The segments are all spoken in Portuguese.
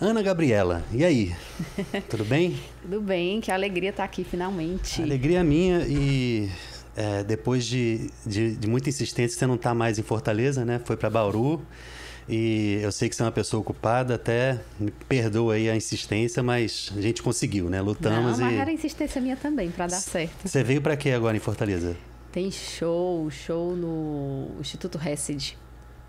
Ana Gabriela, e aí? Tudo bem? Tudo bem, que alegria estar aqui finalmente. Alegria minha e é, depois de, de, de, muita insistência, você não está mais em Fortaleza, né? Foi para Bauru e eu sei que você é uma pessoa ocupada, até me perdoa aí a insistência, mas a gente conseguiu, né? Lutamos não, mas e... era insistência minha também, para dar certo. Você veio para quê agora em Fortaleza? Tem show, show no Instituto Hesed.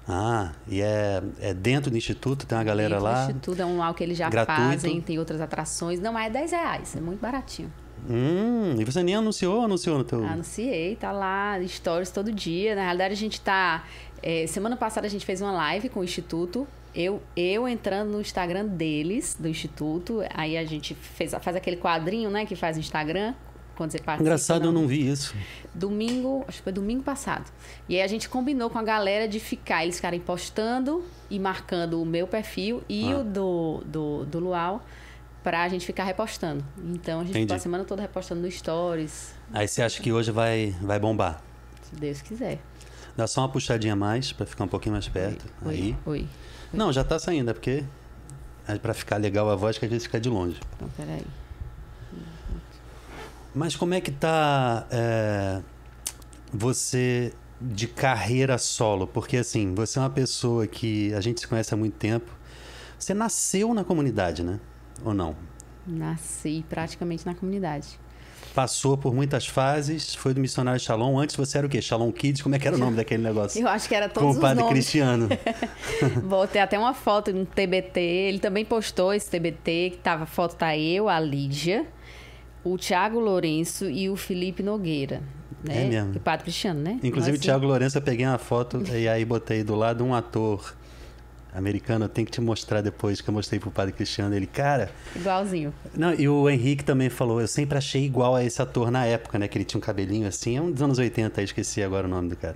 Ah, e é, é dentro do Instituto, tem uma galera dentro lá? Do Instituto é um lugar que eles já gratuito. fazem, tem outras atrações. Não, mas é 10 reais, é muito baratinho. Hum, e você nem anunciou ou anunciou no teu... Anunciei, tá lá, stories todo dia. Na realidade, a gente tá... É, semana passada a gente fez uma live com o Instituto. Eu, eu entrando no Instagram deles, do Instituto. Aí a gente fez, faz aquele quadrinho, né, que faz no Instagram quando você participa. Engraçado, não. eu não vi isso. Domingo, acho que foi domingo passado. E aí a gente combinou com a galera de ficar, eles ficarem postando e marcando o meu perfil e ah. o do, do, do Luau pra gente ficar repostando. Então a gente Entendi. ficou a semana toda repostando no Stories. Aí você acha que hoje vai, vai bombar? Se Deus quiser. Dá só uma puxadinha mais para ficar um pouquinho mais perto. Oi, aí. Oi, oi. Não, já tá saindo, é porque é para ficar legal a voz que a gente fica de longe. Então, peraí. Mas como é que tá é, você de carreira solo? Porque assim, você é uma pessoa que a gente se conhece há muito tempo. Você nasceu na comunidade, né? Ou não? Nasci praticamente na comunidade. Passou por muitas fases, foi do missionário Shalom. Antes você era o quê? Shalom Kids? Como é que era o nome daquele negócio? Eu acho que era todos Com o padre nomes. Cristiano. Botei até uma foto no TBT. Ele também postou esse TBT, que tava, a foto tá eu, a Lídia, o Tiago Lourenço e o Felipe Nogueira. Né? É mesmo. E o Padre Cristiano, né? Inclusive, Mas, o Tiago Lourenço, eu peguei uma foto e aí botei do lado um ator americano. Eu tenho que te mostrar depois que eu mostrei pro Padre Cristiano. Ele, cara. Igualzinho. Não, e o Henrique também falou. Eu sempre achei igual a esse ator na época, né? Que ele tinha um cabelinho assim. É um dos anos 80, esqueci agora o nome do cara.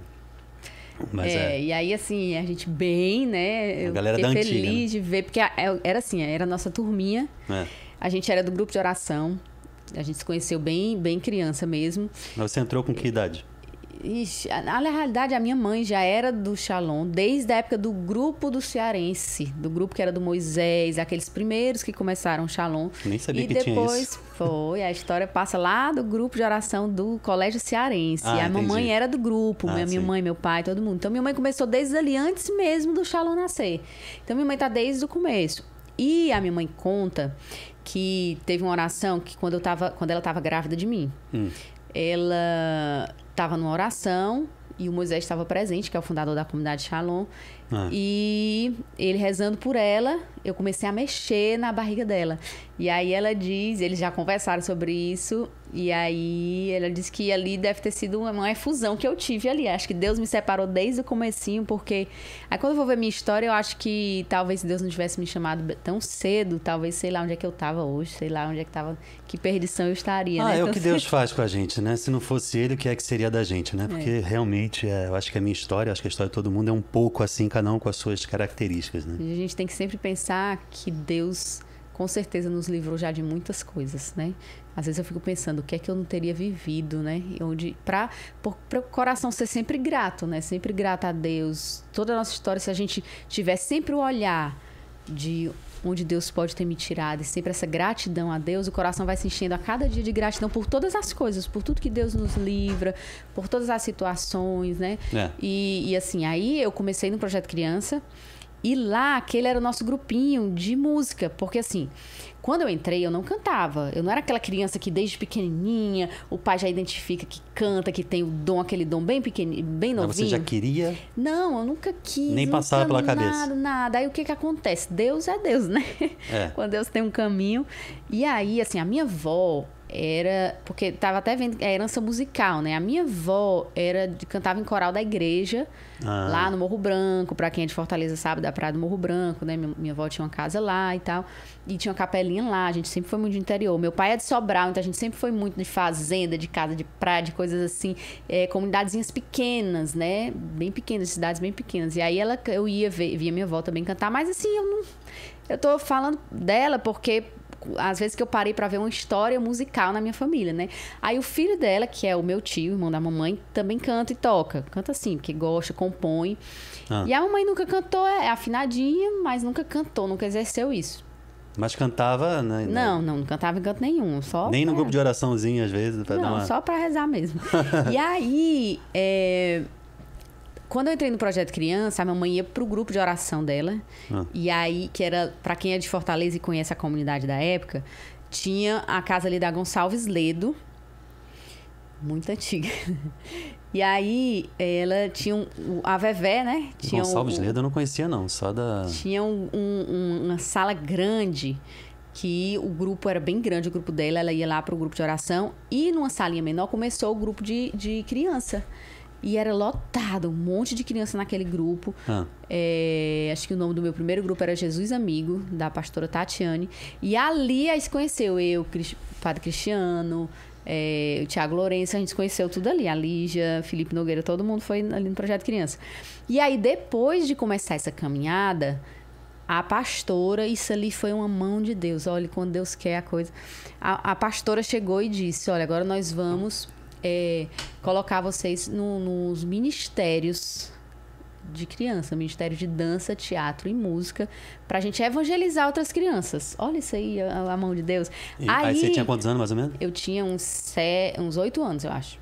Mas é, é. e aí assim, a gente bem, né? Eu A galera da antiga, feliz de ver, porque é- era assim, era a nossa turminha. É. A gente era do grupo de oração. A gente se conheceu bem, bem criança mesmo. Mas você entrou com que idade? Ixi, na realidade, a minha mãe já era do Shalom desde a época do grupo do Cearense, do grupo que era do Moisés, aqueles primeiros que começaram o Shalom. Nem sabia e que tinha depois isso. foi, a história passa lá do grupo de oração do Colégio Cearense. Ah, a mamãe entendi. era do grupo, Ah, minha, minha mãe, meu pai, todo mundo. Então minha mãe começou desde ali, antes mesmo do Shalom nascer. Então minha mãe tá desde o começo. E a minha mãe conta que teve uma oração que quando, eu tava, quando ela estava grávida de mim, Hum. ela estava numa oração e o Moisés estava presente, que é o fundador da comunidade Shalom. Ah. E ele rezando por ela, eu comecei a mexer na barriga dela. E aí ela diz, eles já conversaram sobre isso, e aí ela diz que ali deve ter sido uma, uma efusão que eu tive ali. Acho que Deus me separou desde o comecinho, porque aí quando eu vou ver minha história, eu acho que talvez se Deus não tivesse me chamado tão cedo, talvez sei lá onde é que eu tava hoje, sei lá onde é que tava, que perdição eu estaria, Ah, né? é o Então, que Deus faz com a gente, né? Se não fosse ele, o que é que seria da gente, né? Porque realmente, é, eu acho que a minha história, acho que a história de todo mundo é um pouco assim, cada um com as suas características, né? A gente tem que sempre pensar que Deus com certeza nos livrou já de muitas coisas, né? Às vezes eu fico pensando o que é que eu não teria vivido, né? Onde para o coração ser sempre grato, né? Sempre grato a Deus. Toda a nossa história, se a gente tiver sempre o olhar de onde Deus pode ter me tirado e sempre essa gratidão a Deus, o coração vai se enchendo a cada dia de gratidão por todas as coisas, por tudo que Deus nos livra, por todas as situações, né? É. E, e assim, aí eu comecei no Projeto Criança e lá aquele era o nosso grupinho de música, porque assim, quando eu entrei eu não cantava, eu não era aquela criança que desde pequenininha o pai já identifica que canta, que tem o dom, aquele dom bem pequenininho, bem Mas novinho. você já queria. Não, eu nunca quis. Nem passava pela nada, cabeça. Nada. Aí o que que acontece? Deus é Deus, né? É. Quando Deus tem um caminho. E aí, assim, a minha avó era. Porque tava até vendo é herança musical, né? A minha avó era de, cantava em coral da igreja, Ah. lá no Morro Branco. Pra quem é de Fortaleza sabe, da Praia do Morro Branco, né? Minha, minha avó tinha uma casa lá e tal. E tinha uma capelinha lá. A gente sempre foi muito de interior. Meu pai é de Sobral, então a gente sempre foi muito de fazenda, de casa de praia, de coisas assim. É, comunidadezinhas pequenas, né? Bem pequenas, cidades bem pequenas. E aí ela, eu ia ver, via minha avó também cantar, mas assim, eu não. Eu tô falando dela porque às vezes que eu parei pra ver uma história musical na minha família, né? Aí o filho dela, que é o meu tio, irmão da mamãe, também canta e toca. Canta assim, porque gosta, compõe. Ah. E a mamãe nunca cantou, é afinadinha, mas nunca cantou, nunca exerceu isso. Mas cantava, né? Não, não, não cantava em canto nenhum. Só Nem no grupo de oraçãozinho, às vezes, pra Não, uma. só pra rezar mesmo. e aí, é, quando eu entrei no Projeto Criança, a mamãe ia pro grupo de oração dela. Ah. E aí, que era, pra quem é de Fortaleza e conhece a comunidade da época, tinha a casa ali da Gonçalves Ledo. Muito antiga. E aí, ela tinha um, o- a Vevé, né? Tinha Gonçalves o- Ledo eu não conhecia, não. Só da. tinha um- um- um- uma sala grande que o grupo era bem grande, o grupo dela, ela ia lá pro grupo de oração e numa salinha menor começou o grupo de, de criança. E era lotado, um monte de criança naquele grupo. Ah. É, acho que o nome do meu primeiro grupo era Jesus Amigo, da pastora Tatiane. E ali aí se conheceu eu, Cris- Padre Cristiano, é, o Tiago Lourenço, a gente conheceu tudo ali. A Lígia, Felipe Nogueira, todo mundo foi ali no Projeto Criança. E aí, depois de começar essa caminhada, a pastora, isso ali foi uma mão de Deus. Olha, quando Deus quer a coisa. A, a pastora chegou e disse: Olha, agora nós vamos é, colocar vocês no- nos ministérios de criança, Ministério de Dança, Teatro e Música, pra gente evangelizar outras crianças. Olha isso aí, a, a mão de Deus. E- aí você tinha quantos anos, mais ou menos? Eu tinha uns oito anos, eu acho.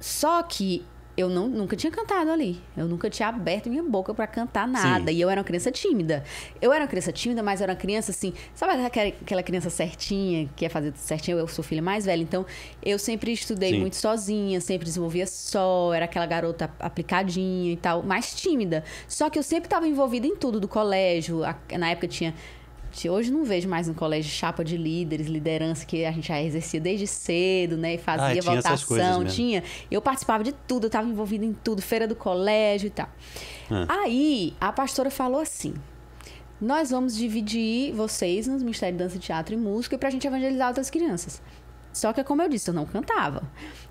Só que eu não, nunca tinha cantado ali. Eu nunca tinha aberto minha boca pra cantar nada. Sim. E eu era uma criança tímida. Eu era uma criança tímida, mas eu era uma criança assim. Sabe aquela, aquela criança certinha, que quer fazer tudo certinho? Eu sou filha mais velha. Então, eu sempre estudei Sim. muito sozinha, sempre desenvolvia só. Era aquela garota aplicadinha e tal, mais tímida. Só que eu sempre estava envolvida em tudo do colégio. Na época tinha. Hoje não vejo mais no colégio chapa de líderes, liderança que a gente já exercia desde cedo, né? E fazia Ah, essas coisas votação, tinha. Eu participava de tudo, eu estava envolvida em tudo, feira do colégio e tal. Ah. Aí a pastora falou assim: nós vamos dividir vocês nos Ministérios de Dança, Teatro e Música pra gente evangelizar outras crianças. Só que, como eu disse, eu não cantava.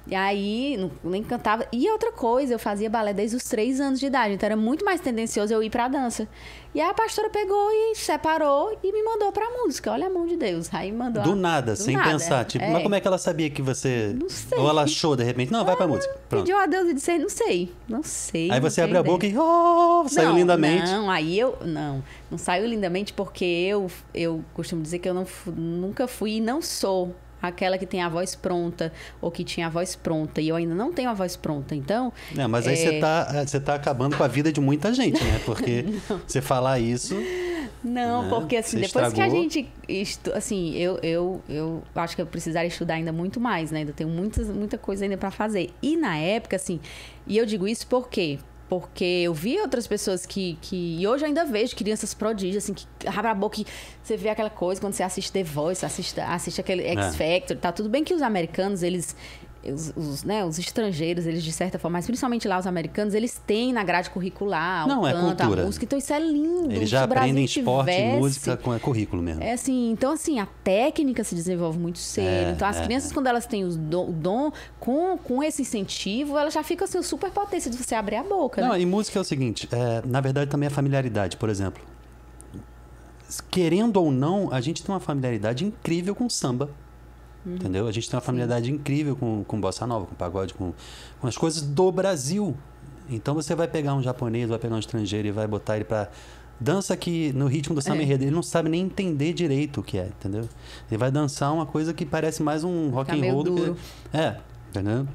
E aí, não, nem cantava. E outra coisa, eu fazia balé desde os três anos de idade. Então, era muito mais tendencioso eu ir pra dança. E aí, a pastora pegou e separou e me mandou pra música. Olha a mão de Deus. Aí, mandou. Do a- nada, do sem nada, pensar. Tipo, é. mas como é que ela sabia que você. Não sei. Ou ela achou de repente? Não, vai pra música. Pronto. Pediu a Deus e disse, não sei, não sei. Aí não você abre a boca e. Oh, saiu não, lindamente. Não, aí eu. Não, não saiu lindamente porque eu, eu costumo dizer que eu não, nunca fui e não sou aquela que tem a voz pronta ou que tinha a voz pronta. E eu ainda não tenho a voz pronta. Então. Não, mas aí é, você tá, você tá acabando com a vida de muita gente, né? Porque você falar isso. Não, né? porque assim, Você depois que a estragou. gente. Estu... Assim, eu, eu, eu acho que eu precisaria estudar ainda muito mais, né? Ainda tenho muitas, muita coisa ainda pra fazer. E na época, assim, e eu digo isso por quê? Porque eu vi outras pessoas que, que. E hoje eu ainda vejo crianças prodígios, assim, que abre a boca e você vê aquela coisa quando você assiste The Voice, assiste, assiste aquele X Factor. Tá tudo bem que os americanos, eles. Os, os, né, os estrangeiros, eles de certa forma, mas principalmente lá os americanos, eles têm na grade curricular Não, o é canto, cultura. a música. Então isso é lindo. Eles já aprendem esporte tivesse- música com é currículo mesmo. é assim, então assim, a técnica se desenvolve muito cedo. É, então as é, crianças, é. quando elas têm dom, o dom, com, com esse incentivo, elas já ficam assim, super potência de você abrir a boca, Não, né? e música é o seguinte, é, na verdade também é familiaridade, por exemplo. Querendo ou não, a gente tem uma familiaridade incrível com samba. Uhum. Entendeu? A gente tem uma familiaridade incrível com, com bossa nova, com pagode, com, com as coisas do Brasil. Então você vai pegar um japonês, vai pegar um estrangeiro e vai botar ele pra. Dança aqui no ritmo do samba É. enredo. Ele não sabe nem entender direito o que é, entendeu? Ele vai dançar uma coisa que parece mais um rock and roll do que. É, entendeu?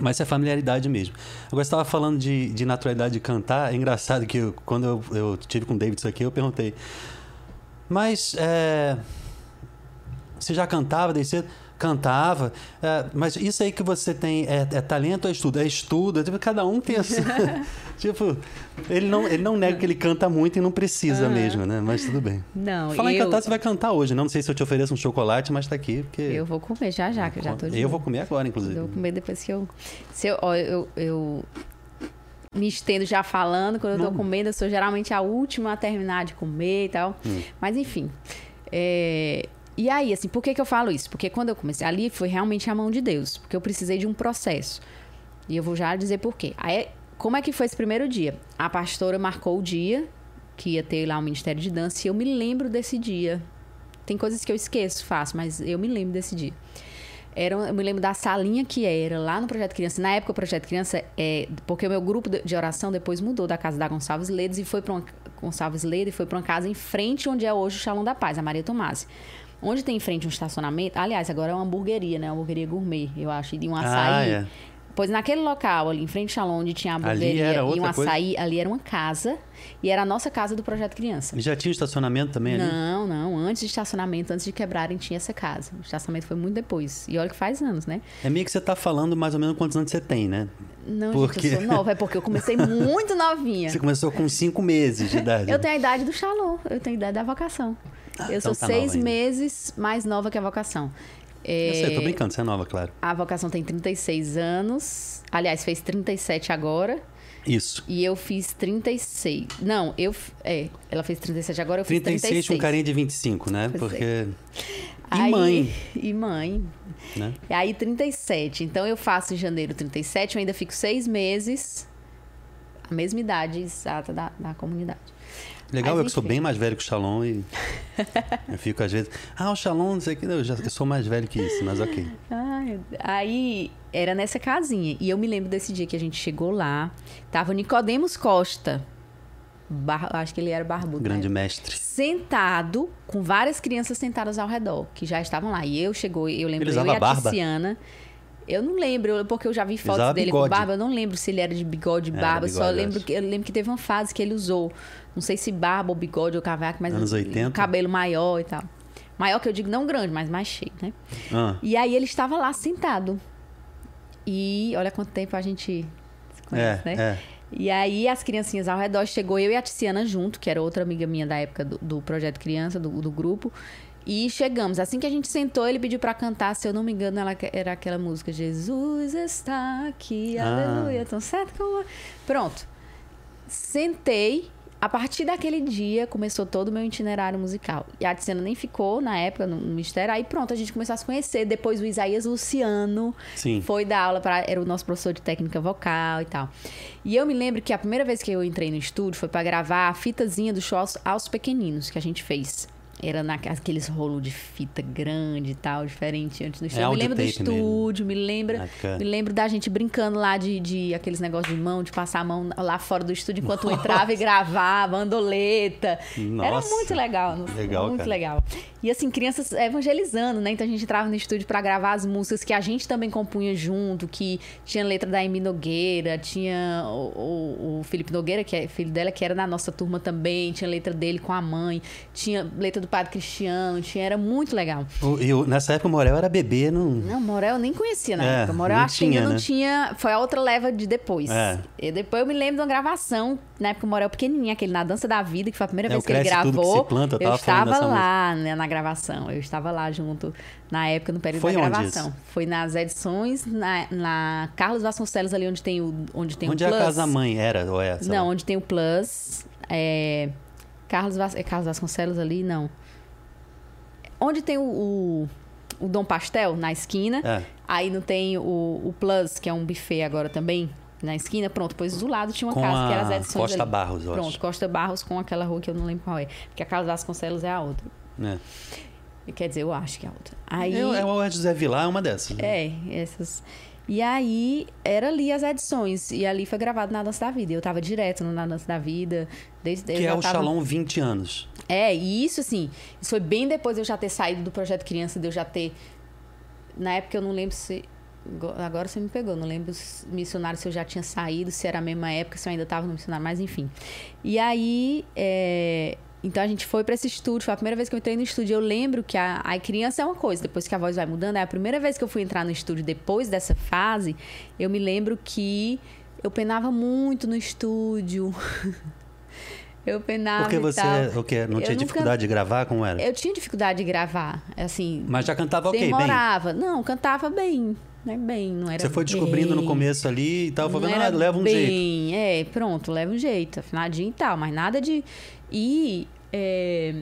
Mas é familiaridade mesmo. Agora, você estava falando de, de naturalidade de cantar. É engraçado que eu- quando eu, eu tive com o David isso aqui, eu perguntei. Mas é, você já cantava desde cedo? Cantava. É, mas isso aí que você tem é, é talento ou é estudo? É estudo. Tipo, cada um tem essa. tipo, ele não, ele não nega que ele canta muito e não precisa mesmo, né? Mas tudo bem. Não, Fala em eu, cantar, você vai cantar hoje. né? Não sei se eu te ofereço um chocolate, mas tá aqui. Porque eu vou comer já já, que eu já tô de eu vou comer agora, inclusive. Eu vou comer depois que eu. Se eu, ó, eu, eu me estendo já falando, quando eu tô comendo, eu sou geralmente a última a terminar de comer e tal. Hum. Mas enfim. É, E aí, assim, por que, que eu falo isso? Porque quando eu comecei ali foi realmente a mão de Deus. Porque eu precisei de um processo. E eu vou já dizer por quê. Aí, como é que foi esse primeiro dia? A pastora marcou o dia que ia ter lá o Ministério de Dança e eu me lembro desse dia. Tem coisas que eu esqueço, faço, mas eu me lembro desse dia. Era, eu me lembro da salinha que era lá no Projeto Criança. Na época, o Projeto Criança, é, porque o meu grupo de oração depois mudou da casa da Gonçalves Ledes e foi para uma Gonçalves Leda e foi para uma casa em frente onde é hoje o Shalom da Paz, a Maria Tomasi. Onde tem em frente um estacionamento, aliás, agora é uma hamburgueria, né? Uma hamburgueria gourmet, eu acho, e de um açaí. Ah, é. Pois naquele local, ali em frente ao onde tinha a hamburgueria e um outra coisa? açaí, ali era uma casa. E era a nossa casa do Projeto Criança. E já tinha estacionamento também ali? Não, não. Antes de estacionamento, antes de quebrarem, tinha essa casa. O estacionamento foi muito depois. E olha que faz anos, né? É meio que você tá falando mais ou menos quantos anos você tem, né? Não, Porque- gente, eu sou nova. É porque eu comecei muito novinha. Você começou com cinco meses de idade. Eu tenho a idade do Shalom. Eu tenho a idade da vocação. Eu sou então tá seis meses mais nova que a vocação. É, Eu sei, tô brincando, você é nova, claro. A vocação tem 36 anos. Aliás, fez 37 agora. Isso. E eu fiz 36. Não, eu. É, ela fez 37 agora, eu fiz 36 36. com um carinha de 25, né? Pois é. Porque. E Aí- mãe, E mãe. né? E aí, 37. Então, eu faço em janeiro 37, eu ainda fico seis meses, a mesma idade exata da, da comunidade. Legal, Mas eu que sou bem mais velho que o Shalom e. eu fico às vezes. Ah, o Shalom, não sei o que. Eu, já, eu sou mais velho que isso, mas ok. Ai, aí, era nessa casinha. E eu me lembro desse dia que a gente chegou lá. Tava o Nicodemos Costa. Bar- acho que ele era barbudo. né? Grande mestre. Sentado, com várias crianças sentadas ao redor, que já estavam lá. E eu chegou, eu lembro eu e a barba? Tiziana. Eu não lembro, porque eu já vi fotos dele bigode. com barba. Eu não lembro se ele era de bigode, barba. só bigode, lembro acho. que eu lembro que teve uma fase que ele usou. Não sei se barba ou bigode ou cavanhaque, mas Anos um 80? cabelo maior e tal. Maior que eu digo, não grande, mas mais cheio, né? Ah, E aí ele estava lá sentado. E olha quanto tempo a gente se conhece, é, né? é. E aí as criancinhas ao redor, chegou eu e a Tiziana junto, que era outra amiga minha da época do, do Projeto Criança, do, do grupo. E chegamos. Assim que a gente sentou, ele pediu pra cantar, se eu não me engano, ela, era aquela música Jesus está aqui, Ah. aleluia, tão certo como... Pronto. Sentei. A partir daquele dia começou todo o meu itinerário musical. E a Tiziana nem ficou na época no, no. Aí pronto, a gente começou a se conhecer. Depois o Isaías Luciano Sim. foi dar aula para era o nosso professor de técnica vocal e tal. E eu me lembro que a primeira vez que eu entrei no estúdio foi para gravar a fitazinha do show aos, aos pequeninos que a gente fez. Era naqueles rolos de fita grande e tal, diferente antes do estúdio. eu me lembro do audiotape mesmo. estúdio, me lembra, me lembro da gente brincando lá de, de aqueles negócios de mão, de passar a mão lá fora do estúdio enquanto entrava e gravava, andoleta. Era Nossa. muito legal, Legal, muito cara. legal. E assim, crianças evangelizando, né? Então a gente entrava no estúdio pra gravar as músicas que a gente também compunha junto, que tinha letra da Amy Nogueira, tinha o, o- o Felipe Nogueira, que é filho dela, que era na nossa turma também, tinha letra dele com a mãe, tinha letra do Padre Cristiano, tinha, era muito legal. O- e o- nessa época o Morel era bebê, não. Não, Morel eu nem conhecia na É, época. Morel acho que ainda tinha, não né? tinha. Foi a outra leva de depois. É. E depois eu me lembro de uma gravação, na época o Morel pequenininho, aquele na Dança da Vida, que foi a primeira É, vez que ele Que gravou. Se Planta, eu eu estava lá né, na gravação. Eu estava lá junto na época, no período Foi da gravação. isso? Foi nas edições, na, na Carlos Vasconcelos, ali onde tem o, onde tem Onde o é a Plus. casa mãe? Era ou é? Não, lá. onde tem o Plus. É, Carlos, Vas... é Carlos Vasconcelos ali? Não. Onde tem o, o, o Dom Pastel, na esquina. É. Aí não tem o, o Plus, que é um buffet agora também, na esquina. Pronto, pois do lado tinha uma Com casa, que era as edições Costa ali. Barros, eu Pronto, acho. Costa Barros com aquela rua que eu não lembro qual é. Porque a Carlos Vasconcelos é a outra. É. Quer dizer, eu acho que é a outra. Aí... Eu, é o José Vilar, é uma dessas. né? É, essas. E aí, era ali as edições. E ali foi gravado na Dança da Vida. Eu tava direto no Na Dança da Vida. Desde, Que é o tava... Shalom 20 anos. É, e isso assim, isso foi bem depois de eu já ter saído do Projeto Criança, de eu já ter. Na época eu não lembro se. Agora você me pegou, não lembro se missionário se eu já tinha saído, se era a mesma época, se eu ainda estava no missionário, mas enfim. E aí. é, Então a gente foi para esse estúdio, foi a primeira vez que eu entrei no estúdio. Eu lembro que a, a criança é uma coisa, depois que a voz vai mudando, é a primeira vez que eu fui entrar no estúdio depois dessa fase. Eu me lembro que eu penava muito no estúdio. eu penava. Porque você tal. o quê? não Eu tinha nunca- dificuldade de gravar? Como era? Eu tinha dificuldade de gravar, assim. Mas já cantava ok, bem. demorava. Não, cantava bem, né? Bem, não era Você foi descobrindo no começo ali e tal, não vendo, ah, leva um bem, jeito. É, pronto, leva um jeito, afinadinho e tal, mas nada de. E, é,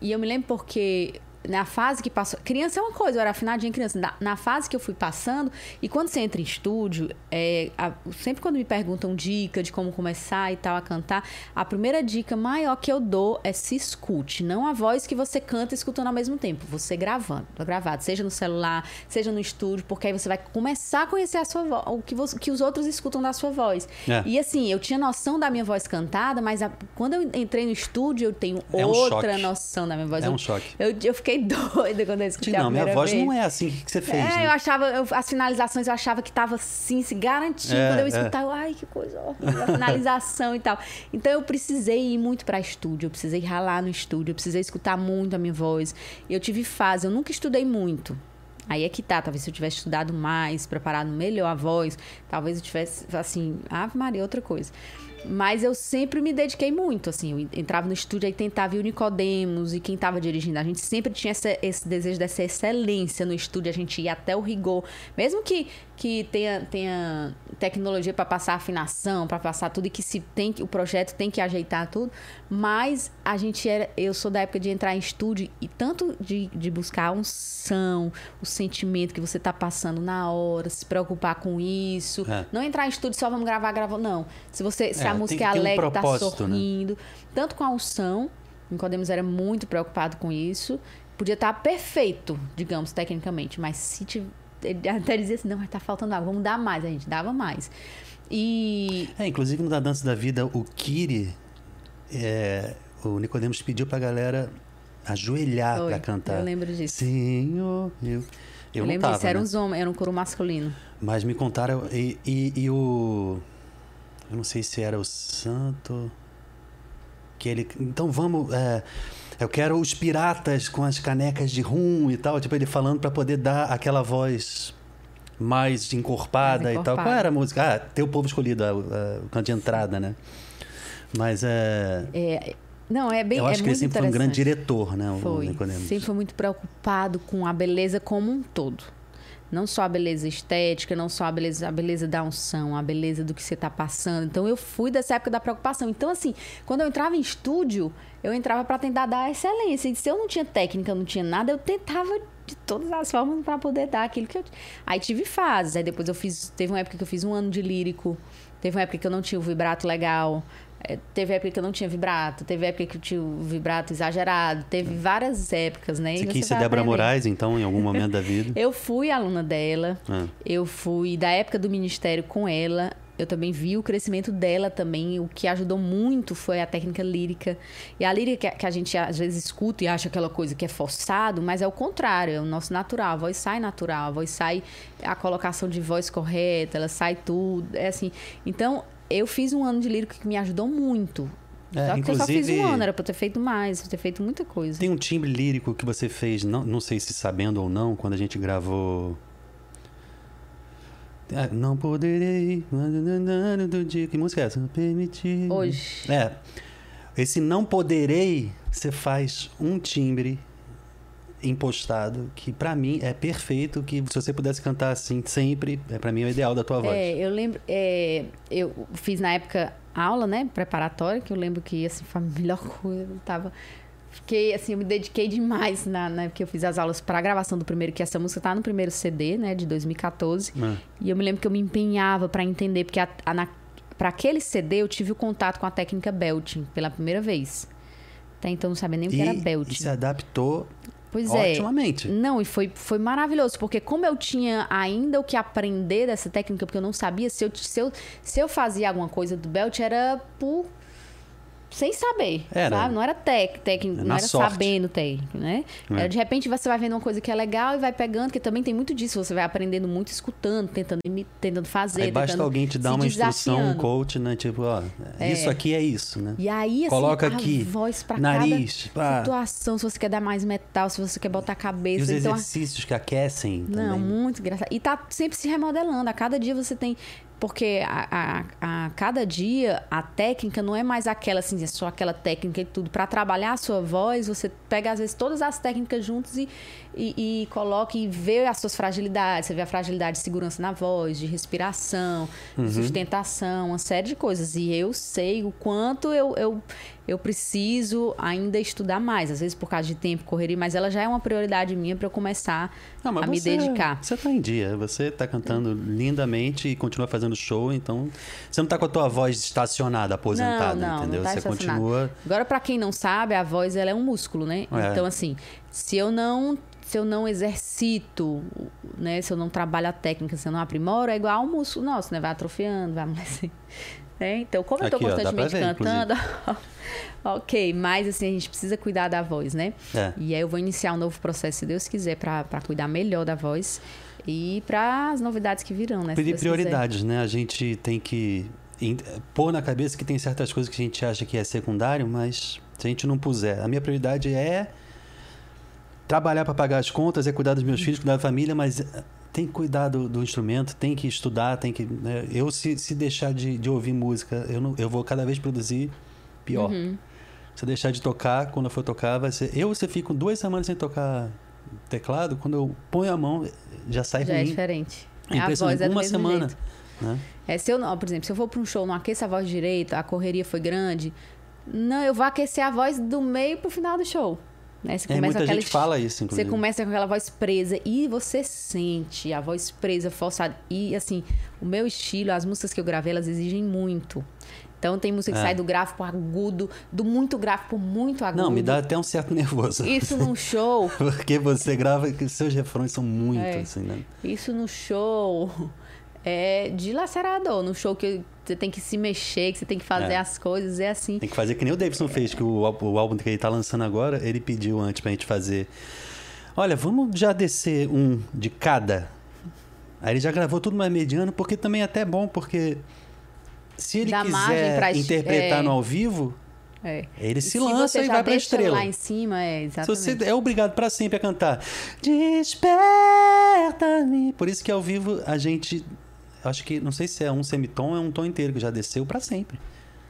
e eu me lembro porque na fase que passou. Criança é uma coisa, eu era afinadinha criança. Na, na fase que eu fui passando, e quando você entra em estúdio, é, a- sempre quando me perguntam dica de como começar e tal a cantar, a primeira dica maior que eu dou é se escute. Não a voz que você canta escutando ao mesmo tempo. Você gravando, gravado, seja no celular, seja no estúdio, porque aí você vai começar a conhecer a sua voz, o que, você- que os outros escutam da sua voz. É. E assim, eu tinha noção da minha voz cantada, mas a- quando eu entrei no estúdio, eu tenho É um outra choque. noção da minha voz. É Eu- um choque. Eu, eu fiquei doida quando eu escutei a Não, minha primeira voz vez. não é assim. O que que você fez? É, né? eu achava, eu- as finalizações eu achava que tava assim, se garantindo. É, quando eu é. escutava, ai, que coisa horrível, a finalização e tal. Então eu precisei ir muito pra estúdio, eu precisei ralar no estúdio, eu precisei escutar muito a minha voz. Eu tive fase, eu nunca estudei muito. Aí é que tá, talvez se eu tivesse estudado mais, preparado melhor a voz, talvez eu tivesse, assim, Ave Maria, outra coisa. Mas eu sempre me dediquei muito, assim, eu entrava no estúdio e tentava ir o Nicodemos e quem tava dirigindo. A gente sempre tinha essa- esse desejo dessa excelência no estúdio, a gente ia até o rigor. Mesmo que, que tenha, tenha tecnologia para passar afinação, para passar tudo e que se tem que- o projeto tem que ajeitar tudo, mas a gente era, eu sou da época de entrar em estúdio e tanto de, de buscar a unção, o sentimento que você tá passando na hora, se preocupar com isso, É. não entrar em estúdio só vamos gravar, gravar, não. Se você, se É, a música é ter um alegre, tá né? sorrindo, tanto com a unção, Nicodemos era muito preocupado com isso, podia estar perfeito, digamos, tecnicamente, mas se tiver, ele até dizia assim, não, mas tá faltando água, vamos dar mais, a gente dava mais. E É, inclusive no Da Dança da Vida, o Kiri, é, o Nicodemos pediu pra galera ajoelhar Foi, pra cantar. eu lembro disso. Senhor, eu, eu, eu, não lembro tava, disso, era né? uns homens, era um coro masculino. Mas me contaram, e, e, e o... Eu não sei se era o Santo... Que ele... Então vamos... é, eu quero os piratas com as canecas de rum e tal. Tipo, ele falando pra poder dar aquela voz mais encorpada, Mais e tal. Qual encorpada. era a música? Ah, Teu Povo Escolhido, o canto de entrada, né? Mas é... É, não, é bem eu é acho que ele sempre foi um grande diretor, né? O Foi. Nicodemos. Sempre foi muito preocupado com a beleza como um todo. Não só a beleza estética, não só a beleza, a beleza da unção, a beleza do que você está passando. Então eu fui dessa época da preocupação. Então, assim, quando eu entrava em estúdio, eu entrava para tentar dar excelência. E se eu não tinha técnica, não tinha nada, eu tentava de todas as formas para poder dar aquilo que eu. Aí tive fases. Aí depois eu fiz. Teve uma época que eu fiz um ano de lírico. Teve uma época que eu não tinha o vibrato legal. É, Teve época que eu não tinha vibrato, teve época que eu tinha o vibrato exagerado, teve várias épocas, né? E Você quis ser Débora. Moraes, então, em algum momento da vida? Eu fui aluna dela, Ah. eu fui da época do ministério com ela. Eu também vi o crescimento dela também. O que ajudou muito foi a técnica lírica. E a lírica que a gente às vezes escuta e acha aquela coisa que é forçado, mas é o contrário, é o nosso natural. A voz sai natural, a voz sai a colocação de voz correta, ela sai tudo. É assim. Então, eu fiz um ano de lírica que me ajudou muito. É, só que eu só fiz inclusive- um ano, era pra ter feito mais, pra ter feito muita coisa. Tem um timbre lírico que você fez, não, não sei se sabendo ou não, quando a gente gravou. Ah, Não poderei. Do dia. Que música é essa? Permitir. Hoje. É. Esse não poderei, você faz um timbre impostado que pra mim é perfeito, que se você pudesse cantar assim sempre, é para mim é o ideal da tua voz. É, eu lembro. é, eu fiz na época aula, né? Preparatória, que eu lembro que assim, foi a melhor coisa. Eu tava. Fiquei, assim, eu me dediquei demais na, na porque eu fiz as aulas para a gravação do primeiro, que essa música tá no primeiro CD, né, de 2014. Ah. E eu me lembro que eu me empenhava para entender, porque a, a, na, para aquele CD eu tive o contato com a técnica belting pela primeira vez. Até então não sabia nem o que era belting. e se adaptou Pois é. otimamente. Não, e foi, foi maravilhoso, porque como eu tinha ainda o que aprender dessa técnica, porque eu não sabia, se eu, se eu, se eu fazia alguma coisa do belt, era por. Sem saber, Era. sabe? Não era tec, técnico, não era sorte. sabendo técnico, né? É. Era, de repente você vai vendo uma coisa que é legal e vai pegando, que também tem muito disso. Você vai aprendendo muito, escutando, tentando, tentando fazer. Aí basta tentando alguém te dar uma instrução, um coach, né? Tipo, ó, É. isso aqui é isso, né? E aí, assim, Coloca a aqui, voz pra nariz, cada situação, se você quer dar mais metal, se você quer botar a E cabeça. os então, exercícios que aquecem Não, também. muito engraçado. E tá sempre se remodelando. A cada dia você tem. Porque a, a, a cada dia a técnica não é mais aquela, assim, é só aquela técnica e tudo. Para trabalhar a sua voz, você pega, às vezes, todas as técnicas juntas e, e, e coloca e vê as suas fragilidades. Você vê a fragilidade de segurança na voz, de respiração, Uhum. sustentação, uma série de coisas. E eu sei o quanto eu, eu, eu preciso ainda estudar mais, às vezes por causa de tempo, correria, mas ela já é uma prioridade minha para eu começar Não, a me você, dedicar. Você tá em dia, você tá cantando lindamente e continua fazendo show, então você não tá com a tua voz estacionada, aposentada, não, não, entendeu? Não tá você continua. Agora, para quem não sabe, a voz ela é um músculo, né? É. Então, assim, se eu não se eu não exercito, né? Se eu não trabalho a técnica, se eu não aprimoro, é igual ao músculo nosso, né? Vai atrofiando, vai amolecendo. Né? Então, como eu ó, pra constantemente ver, cantando, ok, mas assim, a gente precisa cuidar da voz, né? É. E aí eu vou iniciar um novo processo, se Deus quiser, para cuidar melhor da voz e para as novidades que virão, né? Pedir Deus quiser. prioridades, né? A gente tem que pôr na cabeça que tem certas coisas que a gente acha que é secundário, mas se a gente não puser. A minha prioridade é trabalhar para pagar as contas, é cuidar dos meus filhos, cuidar da família, mas eh, tem que cuidar do, do instrumento, tem que estudar, tem que. né? Eu, se, se deixar de, de ouvir música, eu, não, eu vou cada vez produzir pior. Uhum. Se eu deixar de tocar, quando eu for tocar, vai ser. Eu, se fico duas semanas sem tocar teclado, quando eu ponho a mão, já sai Já é ruim. diferente. É a voz é Uma semana. né? É, se eu não, por exemplo, se eu for para um show, não aqueço a voz direito, a correria foi grande, não, eu vou aquecer a voz do meio pro final do show. Né? Você É, começa muita aquela gente fala isso, Você inclusive. começa com aquela voz presa e você sente a voz presa, forçada. E assim, o meu estilo, as músicas que eu gravei, elas exigem muito. Então tem música que É. sai do grave pro agudo, do muito grave pro muito agudo. Não, me dá até um certo nervoso. Isso num show, Porque você grava que seus refrões são muito, É. assim, né? isso no show é dilacerador. No show que você tem que se mexer, que você tem que fazer É. as coisas, é assim. Tem que fazer que nem o Davidson fez, que o, o álbum que ele tá lançando agora, ele pediu antes pra gente fazer. Olha, vamos já descer um de cada. Aí ele já gravou tudo mais mediano, porque também é até bom, porque se ele Dá quiser pra- interpretar é. no ao vivo, É. ele E se lança e vai pra estrela. lá em cima, é, Se exatamente. você é obrigado pra sempre a cantar Desperta-me. Por isso que ao vivo a gente. Acho que. Não sei se é um semitom ou é um tom inteiro que já desceu pra sempre.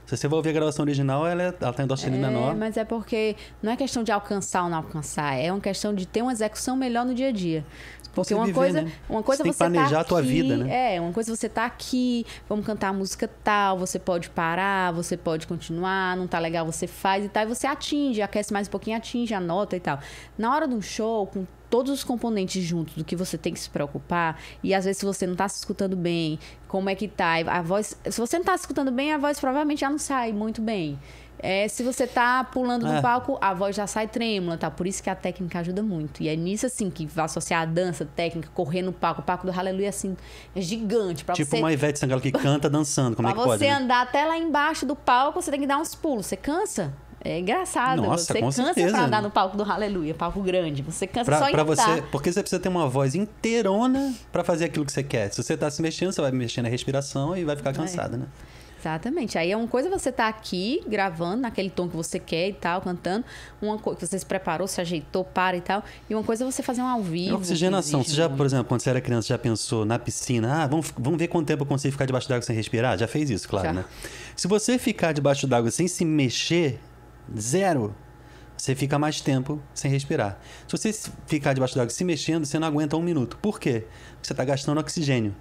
Se você vai ouvir a gravação original, ela, é, ela tá em dó sustenido É, menor. mas é porque não é questão de alcançar ou não alcançar, é uma questão de ter uma execução melhor no dia a dia. Porque uma viver, coisa, né? uma coisa Você tem que planejar tá a tua aqui, vida, né? É, uma coisa você tá aqui, vamos cantar a música tal, você pode parar, você pode continuar, não tá legal, você faz e tal, e você atinge, aquece mais um pouquinho, atinge a nota e tal. Na hora de um show, com todos os componentes juntos do que você tem que se preocupar, e às vezes se você não tá se escutando bem, como é que tá, a voz, se você não tá se escutando bem, a voz provavelmente já não sai muito bem. É, se você tá pulando no É. palco, a voz já sai trêmula, tá? Por isso que a técnica ajuda muito. E é nisso, assim, que vai associar a dança, técnica, correr no palco. O palco do Aleluia, assim, é gigante. Pra Tipo você, uma Ivete Sangalo que canta dançando. Como pra é que pode? você né? andar até lá embaixo do palco, você tem que dar uns pulos. Você cansa? É engraçado. Nossa, você cansa certeza. pra andar no palco do Aleluia, palco grande. Você cansa Pra, só pra você, porque você precisa ter uma voz inteirona pra fazer aquilo que você quer. Se você tá se mexendo, você vai mexer na respiração e vai É. ficar cansada, né? Exatamente. Aí é uma coisa você tá aqui gravando naquele tom que você quer e tal, cantando. Uma coisa que você se preparou, se ajeitou, para e tal. E uma coisa é você fazer um ao É vivo. oxigenação. que Você já, exige por exemplo, quando você era criança, já pensou na piscina? Ah, vamos, vamos ver quanto tempo eu consigo ficar debaixo d'água sem respirar? Já fez isso, claro, Já. né? Se você ficar debaixo d'água sem se mexer, zero, você fica mais tempo sem respirar. Se você ficar debaixo d'água se mexendo, você não aguenta um minuto. Por quê? Porque você está gastando oxigênio.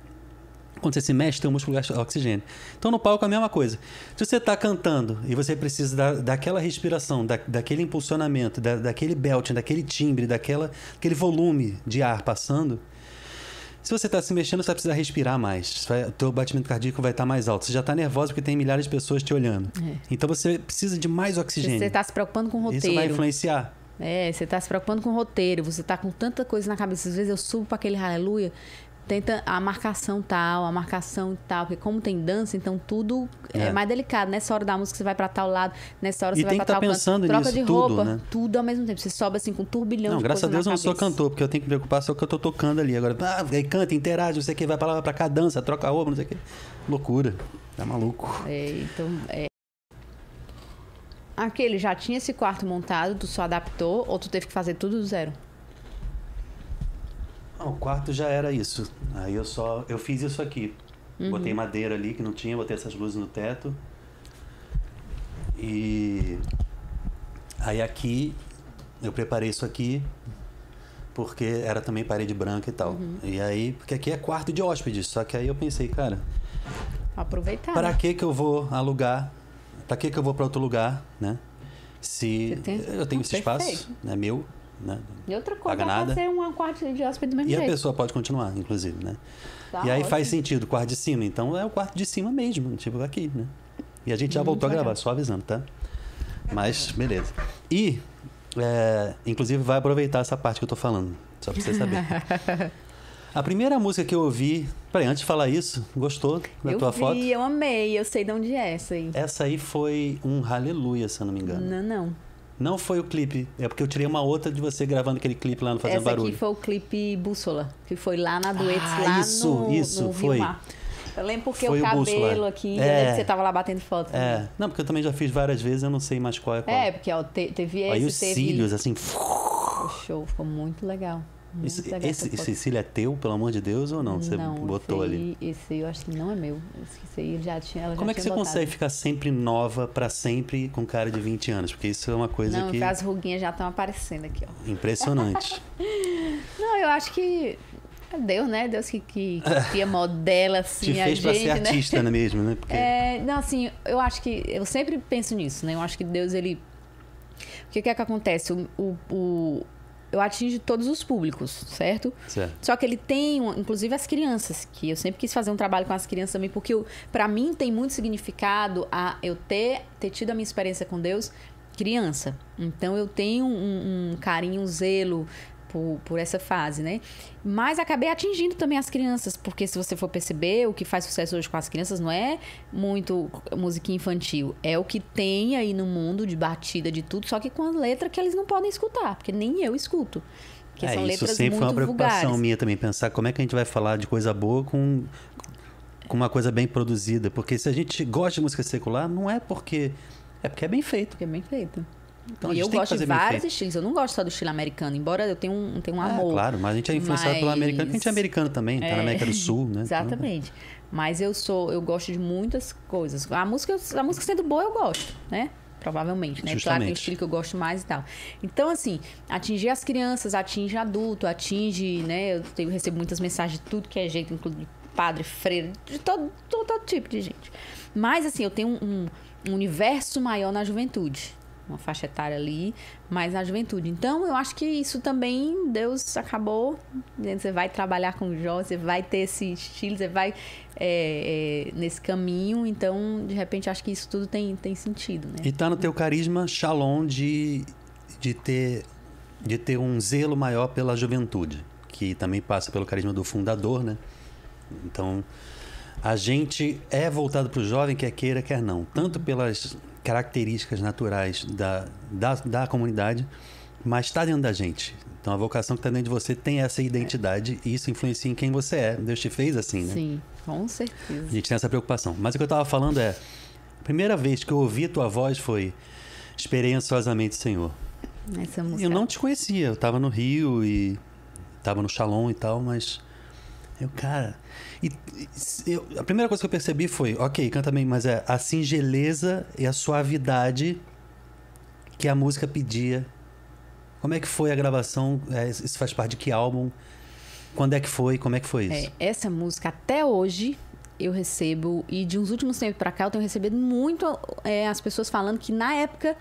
Quando você se mexe, teu músculo gasta oxigênio. Então no palco é a mesma coisa. Se você está cantando e você precisa da, daquela respiração, da, daquele impulsionamento, da, daquele belting, daquele timbre, daquela, aquele volume de ar passando, se você está se mexendo, você vai precisar respirar mais. O teu batimento cardíaco vai estar mais alto. Você já está nervoso porque tem milhares de pessoas te olhando. É. Então você precisa de mais oxigênio. Você tá se preocupando com o Isso vai roteiro. influenciar. É, você tá se preocupando com o roteiro, você tá com tanta coisa na cabeça. Às vezes eu subo para aquele aleluia, tenta a marcação tal, a marcação tal, porque como tem dança, então tudo é, É. mais delicado. Nessa hora da música você vai para tal lado, nessa hora E você vai para tá tal canto. pensando troca nisso de tudo, roupa, né? tudo ao mesmo tempo. Você sobe assim com um turbilhão Não, de graças a Deus eu não sou cantor, porque eu tenho que me preocupar só que eu tô tocando ali. Agora, ah, aí canta, interage, não sei o que, vai pra lá, vai pra cá, dança, troca a roupa, não sei o que. Loucura. Tá maluco. É, então, é. Aquele já tinha esse quarto montado, tu só adaptou ou tu teve que fazer tudo do zero? Não, o quarto já era isso. Aí eu só. Eu fiz isso aqui. Uhum. Botei madeira ali que não tinha, botei essas luzes no teto. E. Aí aqui eu preparei isso aqui porque era também parede branca e tal. Uhum. E aí, porque aqui é quarto de hóspedes, só que aí eu pensei, cara, Aproveitar. para né? que que eu vou alugar pra que, que eu vou pra outro lugar, né? Se tem- eu tenho Ah, esse espaço, perfeito. é meu, né? E outra coisa, Paga nada. ser um quarto de hóspede do mesmo E a jeito. pessoa pode continuar, inclusive, né? Tá e aí ótimo. faz sentido, o quarto de cima. Então é o quarto de cima mesmo, tipo aqui, né? E a gente já Muito voltou a gravar, só avisando, tá? Mas, beleza. E, é, inclusive, vai aproveitar essa parte que eu tô falando, só pra você saber. a primeira música que eu ouvi... Peraí, antes de falar isso, gostou da eu tua vi, foto? eu amei, eu sei de onde é essa aí. Essa aí foi um Hallelujah, se eu não me engano. Não, não. Não foi o clipe, é porque eu tirei uma outra de você gravando aquele clipe lá no Fazendo Essa Barulho. aqui foi o clipe Bússola, que foi lá na Duetes, Ah, lá isso, no, isso, no foi. Eu lembro porque Foi o cabelo aqui, É. eu lembro que você tava lá batendo foto. É, não, porque eu também já fiz várias vezes, eu não sei mais qual é qual. É, porque ó, te- teve esse, Aí os teve... cílios, assim. O show ficou muito legal. Muito Esse, esse, esse cílio é teu, pelo amor de Deus, ou não? Você não, botou esse ali. Esse aí eu acho que não é meu. Esse aí já tinha, ela Como já é que você botado. consegue ficar sempre nova pra sempre com cara de 20 anos? Porque isso é uma coisa Não, que as ruguinhas já estão aparecendo aqui, ó. impressionante. Não, eu acho que é Deus, né? Deus que, que, que cria modela, assim, Te a fez gente, pra ser né? artista né, mesmo, né? Porque É, não, assim, eu acho que. Eu sempre penso nisso, né? Eu acho que Deus, ele. O que, que é que acontece? O, o- eu atingo todos os públicos, certo? certo. Só que ele tem, inclusive as crianças, que eu sempre quis fazer um trabalho com as crianças também, porque pra mim tem muito significado a eu ter, ter tido a minha experiência com Deus criança. Então eu tenho um, um carinho, um zelo por, por essa fase, né? Mas acabei atingindo também as crianças, porque se você for perceber, o que faz sucesso hoje com as crianças não é muito musiquinha infantil, é o que tem aí no mundo de batida de tudo, só que com a letra que eles não podem escutar, porque nem eu escuto. Porque é, são isso letras sempre foi uma preocupação vulgares. minha também, pensar como é que a gente vai falar de coisa boa com, com uma coisa bem produzida. Porque se a gente gosta de música secular, não é porque. É porque é bem feito. Porque é bem feito. Então, e eu que gosto de vários estilos. Eu não gosto só do estilo americano, embora eu tenha um, tenha um Ah, amor. claro, mas a gente é influenciado pelo Mas- americano, porque a gente é americano também, tá na É. América do Sul, né? Exatamente. Mas eu sou, eu gosto de muitas coisas. A música, a música sendo boa, eu gosto, né? Provavelmente, né? Claro, tem Justamente. o estilo que eu gosto mais e tal. Então, assim, atingir as crianças, atinge adulto, atinge, né? Eu tenho, recebo muitas mensagens de tudo que é jeito, inclusive padre, freira, de todo, todo, todo tipo de gente. Mas, assim, eu tenho um, um universo maior na juventude. Uma faixa etária ali, mas na juventude. Então, eu acho que isso também, Deus acabou. dizendo, Você vai trabalhar com jovem, você vai ter esse estilo, você vai é, é, nesse caminho. Então, de repente, acho que isso tudo tem, tem sentido, né? E tá no teu carisma Shalom de, de, ter, de ter um zelo maior pela juventude, que também passa pelo carisma do fundador, né? Então, a gente é voltado para o jovem, quer queira, quer não. Tanto pelas características naturais da, da, da comunidade, mas está dentro da gente. Então, a vocação que está dentro de você tem essa identidade e isso influencia em quem você é. Deus te fez assim, né? Sim, com certeza. A gente tem essa preocupação. Mas o que eu estava falando é: a primeira vez que eu ouvi a tua voz foi Experienciosamente Senhor. Essa música. Eu não te conhecia, eu estava no Rio e estava no Shalom e tal, mas. Eu, cara. E, eu- a primeira coisa que eu percebi foi: ok, canta bem, mas é a singeleza e a suavidade que a música pedia. Como é que foi a gravação? É, isso faz parte de que álbum? Quando é que foi? Como é que foi isso? É, essa música até hoje eu recebo e de uns últimos tempos pra cá eu tenho recebido muito é, as pessoas falando que na época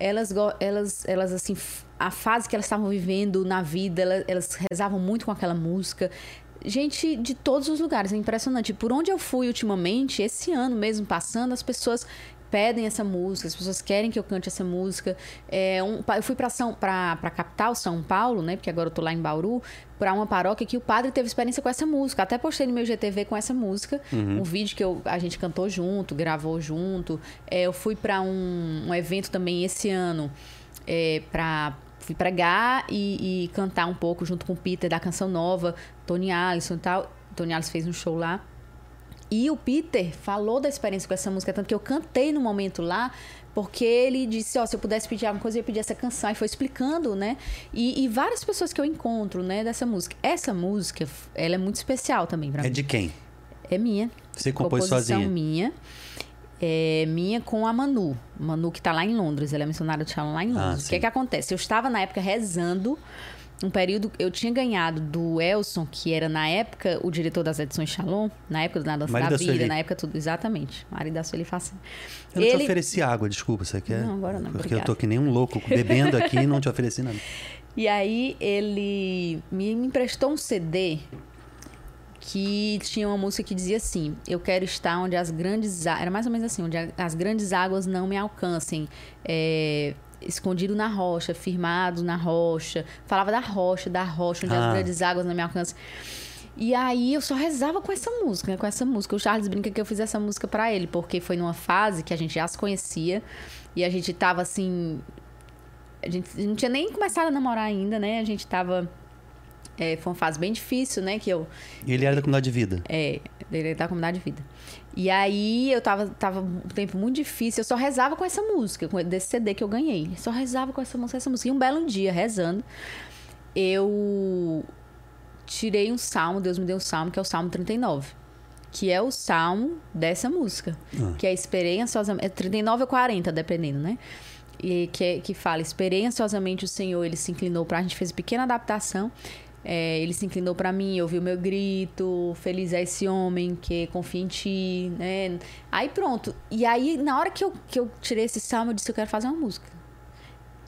elas elas elas assim a fase que elas estavam vivendo na vida elas, elas rezavam muito com aquela música gente de todos os lugares é impressionante por onde eu fui ultimamente esse ano mesmo passando as pessoas pedem essa música, as pessoas querem que eu cante essa música. É, um, eu fui para São para a capital, São Paulo, né? Porque agora eu tô lá em Bauru, para uma paróquia que o padre teve experiência com essa música. Até postei no meu GTV com essa música, um vídeo que eu, a gente cantou junto, gravou junto. É, eu fui para um, um evento também esse ano é, para fui pregar e, e cantar um pouco junto com o Peter da canção nova, Tony Allison e tal. Tony Allison fez um show lá. E o Peter falou da experiência com essa música, tanto que eu cantei no momento lá, porque ele disse, ó, se eu pudesse pedir alguma coisa, eu ia pedir essa canção. E foi explicando, né? E, e várias pessoas que eu encontro, né, dessa música. Essa música, ela é muito especial também pra É mim. de quem? É minha. Você compôs sozinha? minha. É minha com a Manu. Manu que tá lá em Londres. Ela é missionária de Shalom lá em Ah, Londres. o que é que acontece? Eu estava na época rezando um período. Eu tinha ganhado do Elson, que era na época o diretor das edições Shalom, na época do Dança da da Vida, na época tudo. Exatamente. Marido da Sueli Facina. Eu não te Ele- ofereci água, desculpa, você quer? Não, agora não, Porque obrigada. eu tô que nem um louco bebendo aqui e não te ofereci nada. E aí ele me emprestou um CD que tinha uma música que dizia assim: Eu quero estar onde as grandes era mais ou menos assim, onde as grandes águas não me alcancem. É, escondido na rocha, firmado na rocha. Falava da rocha, da rocha, onde Ah. as grandes águas não me alcancem. E aí eu só rezava com essa música, né? com essa música. O Charles brinca que eu fiz essa música pra ele, porque foi numa fase que a gente já se conhecia e a gente tava assim, a gente não tinha nem começado a namorar ainda, né? A gente tava. É, foi uma fase bem difícil, né? Que eu. E ele era da comunidade de vida. É, dele da comunidade de vida. E aí eu tava, tava um tempo muito difícil, eu só rezava com essa música, com desse CD que eu ganhei. Só rezava com essa música, essa música. E um belo dia, rezando, eu tirei um salmo, Deus me deu um salmo, que é o Salmo 39. Que é o salmo dessa música. Ah. Que é esperei ansiosamente. É 39 ou 40, dependendo, né? E que, é- que fala: Esperei ansiosamente o Senhor, ele se inclinou para A gente fez pequena adaptação. É, ele se inclinou para mim, ouviu meu grito, feliz é esse homem que confia em ti, né? Aí pronto. E aí, na hora que eu, que eu tirei esse salmo, eu disse: Eu quero fazer uma música.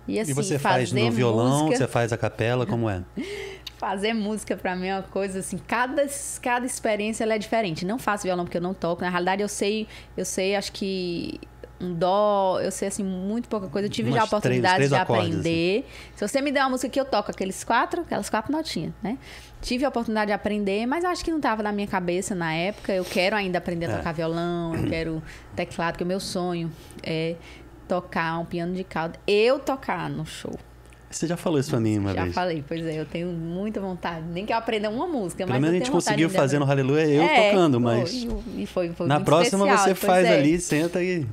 E assim, e você faz fazer no violão, música, você faz a capela, como é? Fazer música pra mim é uma coisa assim, cada, cada experiência ela é diferente. Não faço violão porque eu não toco. Na realidade, eu sei, eu sei, acho que um dó, eu sei assim, muito pouca coisa. Eu tive já a Umas três- oportunidade três de acordes, assim. aprender. Se você me der uma música que eu toco aqueles quatro, aquelas quatro notinhas, né? Tive a oportunidade de aprender, mas acho que não estava na minha cabeça na época. Eu quero ainda aprender a É. tocar violão, eu quero teclado, que o meu sonho é tocar um piano de cauda. Eu tocar no show. Você já falou isso pra mim uma Já vez. falei, pois é, eu tenho muita vontade. Nem que eu aprenda uma música, Pelo mas menos a gente conseguiu fazer no. Aleluia eu É, tocando, mas E, foi, foi na próxima especial, você faz é. ali, senta e.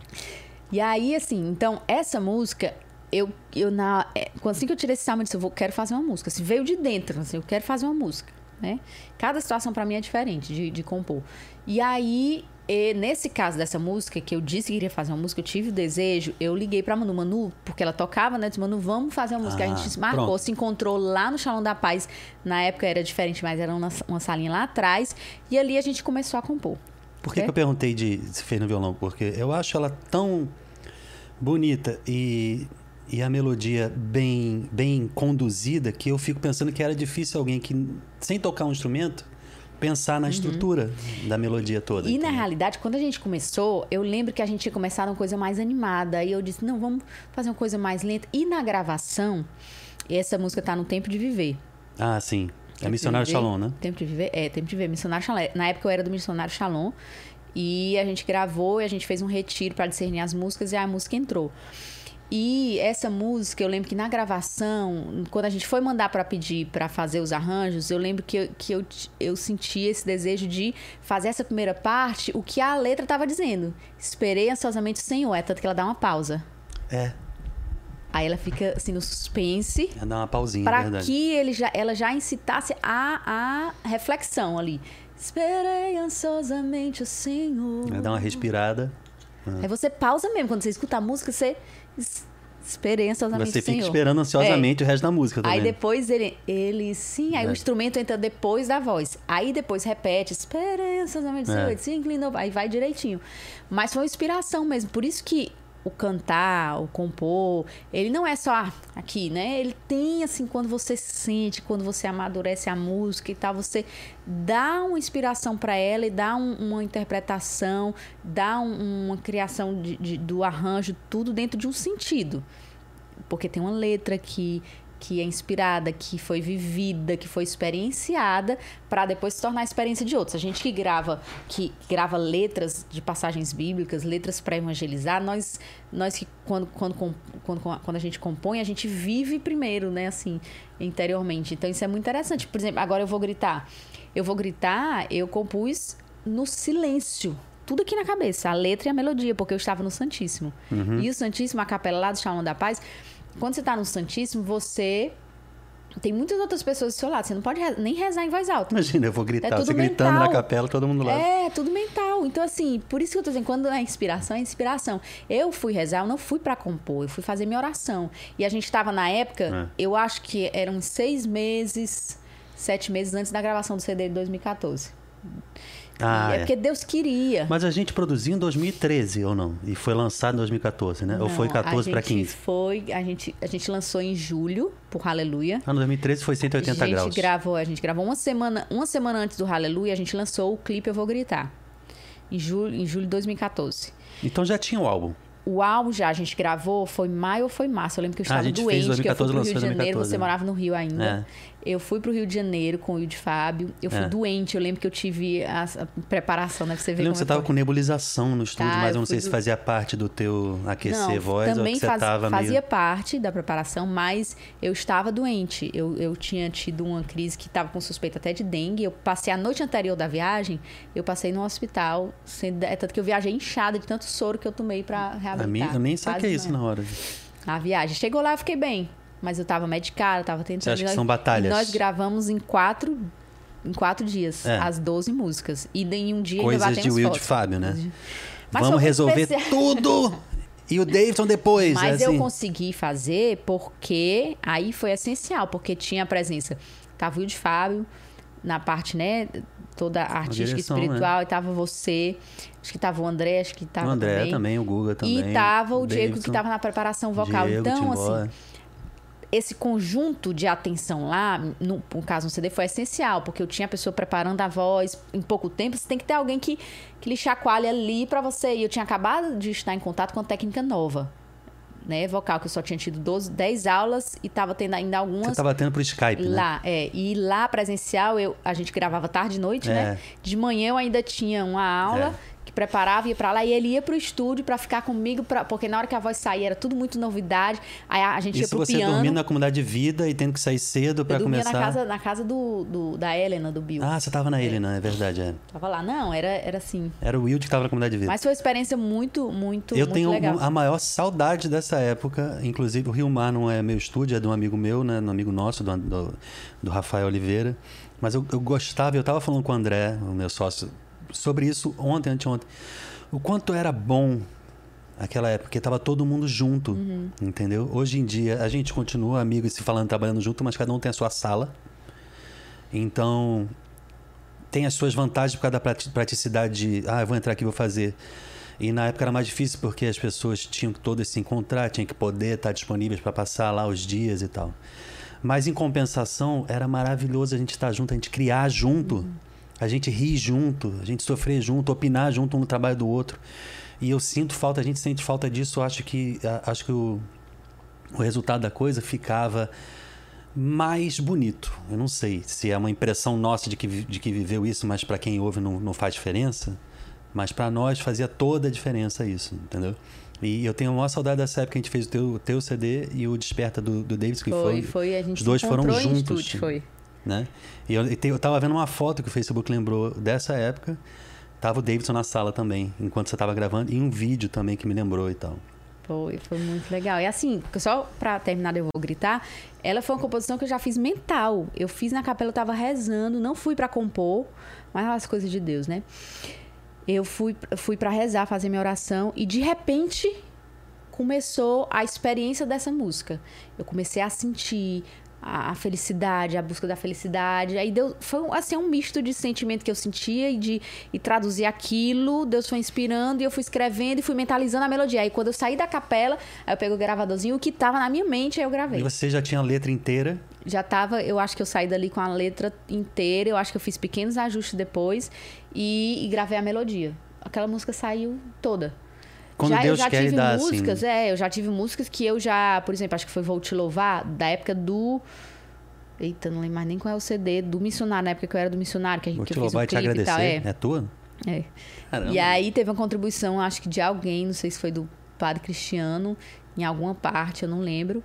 E aí, assim, então, essa música, eu, eu na, é, quando assim que eu tirei esse salmo, eu disse, eu vou, quero fazer uma música. Se veio de dentro, assim, eu quero fazer uma música, né? Cada situação pra mim é diferente de, de compor. E aí, e nesse caso dessa música, que eu disse que queria fazer uma música, eu tive o desejo, eu liguei pra Manu, Manu, porque ela tocava, né? Eu Disse, Manu, vamos fazer uma música. Ah, a gente se marcou, pronto. se encontrou lá no Salão da Paz. Na época era diferente, mas era uma, uma salinha lá atrás. E ali a gente começou a compor. Por que, É? que eu perguntei de se fez no violão? Porque eu acho ela tão bonita e, e a melodia bem, bem conduzida que eu fico pensando que era difícil alguém que, sem tocar um instrumento, pensar na estrutura da melodia toda. Uhum. E na entendeu? realidade, quando a gente começou, eu lembro que a gente tinha começado uma coisa mais animada. E eu disse, não, vamos fazer uma coisa mais lenta. E na gravação, essa música tá no Tempo de Viver. Ah, sim. É Tempo Missionário de Viver. Shalom, né? Tempo de Viver? É, Tempo de Viver. Missionário Shalom. Na época eu era do Missionário Shalom. E a gente gravou e a gente fez um retiro para discernir as músicas e a música entrou. E essa música, eu lembro que na gravação, quando a gente foi mandar para pedir para fazer os arranjos, eu lembro que, eu, que eu, eu senti esse desejo de fazer essa primeira parte, o que a letra estava dizendo. Esperei ansiosamente o Senhor, é tanto que ela dá uma pausa. É. Aí ela fica assim no suspense, É dar uma pausinha, é para verdade. que ele já, ela já incitasse a, a reflexão ali. Esperei ansiosamente o Senhor. É dar uma respirada. Aí você pausa mesmo. Quando você escuta a música, você esperei ansiosamente Você fica esperando ansiosamente o resto da música também. Aí depois ele, ele sim, aí É. o instrumento entra depois da voz. Aí depois repete, esperei ansiosamente o É. Senhor, se inclinou, aí vai direitinho. Mas foi uma inspiração mesmo. Por isso que o cantar, o compor, ele não é só ah, aqui, né? Ele tem assim, quando você sente, quando você amadurece a música e tal, você dá uma inspiração para ela e dá um- uma interpretação, dá um- uma criação de- de- do arranjo, tudo dentro de um sentido porque tem uma letra que que é inspirada, que foi vivida, que foi experienciada, para depois se tornar a experiência de outros. A gente que grava, que grava letras de passagens bíblicas, letras para evangelizar, nós, nós que quando, quando, quando, quando a gente compõe, a gente vive primeiro, né, assim, interiormente. Então isso é muito interessante. Por exemplo, agora eu vou gritar. Eu vou gritar, eu compus no silêncio. Tudo aqui na cabeça, a letra e a melodia, porque eu estava no Santíssimo. E o Santíssimo, a capela lá do Shalom da Paz, quando você está no Santíssimo, você tem muitas outras pessoas do seu lado. Você não pode nem rezar em voz alta. Imagina, eu vou gritar. É você gritando mental. na capela, todo mundo lá. É, tudo mental. Então, assim, por isso que eu tô dizendo, quando é inspiração, é inspiração. Eu fui rezar, eu não fui para compor, eu fui fazer minha oração. E a gente tava, na época, é. eu acho que eram seis meses, sete meses antes da gravação do CD de 2014. Ah, é, é, porque Deus queria. Mas a gente produziu em 2013 ou não? E foi lançado em 2014, né? Não, ou foi 14 para 15? Foi, a gente, a gente lançou em julho por Aleluia. Ah, no 2013 foi 180 a gente graus. Gravou, a gente gravou uma semana, uma semana antes do Aleluia, a gente lançou o clipe Eu Vou Gritar. Em julho, em julho de 2014. Então já tinha o álbum. O álbum já a gente gravou, foi maio ou foi março? Eu lembro que eu ah, estava ah, doente, 2014, que eu fui pro Rio de Janeiro, 2014, você né? morava no Rio ainda. É. Eu fui pro Rio de Janeiro com o de Fábio. Eu fui é. doente. Eu lembro que eu tive a, a preparação, né? Pra você ver que você tava com nebulização no estúdio, tá, mas eu não sei do... se fazia parte do teu aquecer não, voz também ou que faz, tava fazia meio... parte da preparação, mas eu estava doente. Eu, eu tinha tido uma crise que estava com suspeita até de dengue. Eu passei a noite anterior da viagem, eu passei no hospital. Sendo, é tanto que eu viajei inchada de tanto soro que eu tomei para reabilitar. A mim, eu nem saquei isso na hora. A viagem. Chegou lá, eu fiquei bem. Mas eu tava medicada, tava tentando. Você acha que são batalhas? Nós gravamos em quatro, em quatro dias, é. as 12 músicas. E em um dia Coisas ainda de Will fotos. de Fábio, né? Mas Vamos resolver tudo! E o Davidson depois. Mas é assim. eu consegui fazer porque aí foi essencial, porque tinha a presença. Tava o Will de Fábio, na parte, né? Toda artística direção, espiritual, né? e tava você, acho que tava o André, acho que tava. O André também, também o Guga também. E tava o, o Diego que tava na preparação vocal. Diego, então, assim esse conjunto de atenção lá, no, no caso no CD, foi essencial, porque eu tinha a pessoa preparando a voz em pouco tempo, você tem que ter alguém que, que lhe chacoalhe ali para você. E eu tinha acabado de estar em contato com a técnica nova. Né, vocal, que eu só tinha tido 12, 10 aulas e estava tendo ainda algumas. Você estava tendo por Skype, né? Lá, é. E lá presencial, eu, a gente gravava tarde e noite, né? é. né? De manhã eu ainda tinha uma aula. É que preparava, ia para lá e ele ia pro estúdio para ficar comigo, pra, porque na hora que a voz saía era tudo muito novidade. Aí a, gente Isso ia pro você piano. dormindo na comunidade de vida e tendo que sair cedo para começar. na casa, na casa do, do, da Helena, do Bill. Ah, você tava na é. Helena, é verdade, é. Tava lá. Não, era, era assim. Era o Will que tava na comunidade de vida. Mas foi uma experiência muito, muito, Eu muito tenho legal. a maior saudade dessa época. Inclusive, o Rio Mar não é meu estúdio, é de um amigo meu, né? Um amigo nosso, do, do, do Rafael Oliveira. Mas eu, eu gostava, eu tava falando com o André, o meu sócio, sobre isso ontem, anteontem o quanto era bom aquela época, porque tava todo mundo junto, uhum. entendeu? Hoje em dia, a gente continua amigo e se falando, trabalhando junto, mas cada um tem a sua sala. Então, tem as suas vantagens por causa da praticidade de, ah, eu vou entrar aqui vou fazer. E na época era mais difícil porque as pessoas tinham que todas se encontrar, tinham que poder estar disponíveis para passar lá os dias e tal. Mas em compensação, era maravilhoso a gente estar junto, a gente criar junto. Uhum a gente rir junto, a gente sofrer junto, opinar junto um no trabalho do outro. E eu sinto falta, a gente sente falta disso. Acho que, acho que o, o resultado da coisa ficava mais bonito. Eu não sei se é uma impressão nossa de que, de que viveu isso, mas para quem ouve não, não faz diferença. Mas para nós fazia toda a diferença isso, entendeu? E eu tenho uma saudade dessa época que a gente fez o teu, teu CD e o Desperta do, do Davis, que foi. Foi, foi. A gente os dois foram juntos. Estúdio, foi né? E eu, tava vendo uma foto que o Facebook lembrou dessa época. Tava o Davidson na sala também, enquanto você tava gravando, e um vídeo também que me lembrou e tal. Foi, foi muito legal. E assim, só pra terminar, eu vou gritar. Ela foi uma composição que eu já fiz mental. Eu fiz na capela, eu tava rezando, não fui para compor, mas as coisas de Deus, né? Eu fui, fui para rezar, fazer minha oração, e de repente começou a experiência dessa música. Eu comecei a sentir a, felicidade, a busca da felicidade. Aí deu, foi assim um misto de sentimento que eu sentia e de e traduzir aquilo. Deus foi inspirando e eu fui escrevendo e fui mentalizando a melodia. Aí quando eu saí da capela, aí eu peguei o gravadorzinho, o que tava na minha mente, aí eu gravei. E você já tinha a letra inteira? Já tava, eu acho que eu saí dali com a letra inteira, eu acho que eu fiz pequenos ajustes depois e, e gravei a melodia. Aquela música saiu toda. Quando já, Deus eu já quer tive dar, músicas, assim... é, eu já tive músicas que eu já, por exemplo, acho que foi Vou Te Louvar, da época do. Eita, não lembro mais nem qual é o CD, do missionário, na época que eu era do missionário, que, Vou que te eu fiz louvar o e te agradecer. tal, é. é tua? É. Caramba. E aí teve uma contribuição, acho que de alguém, não sei se foi do padre Cristiano, em alguma parte, eu não lembro.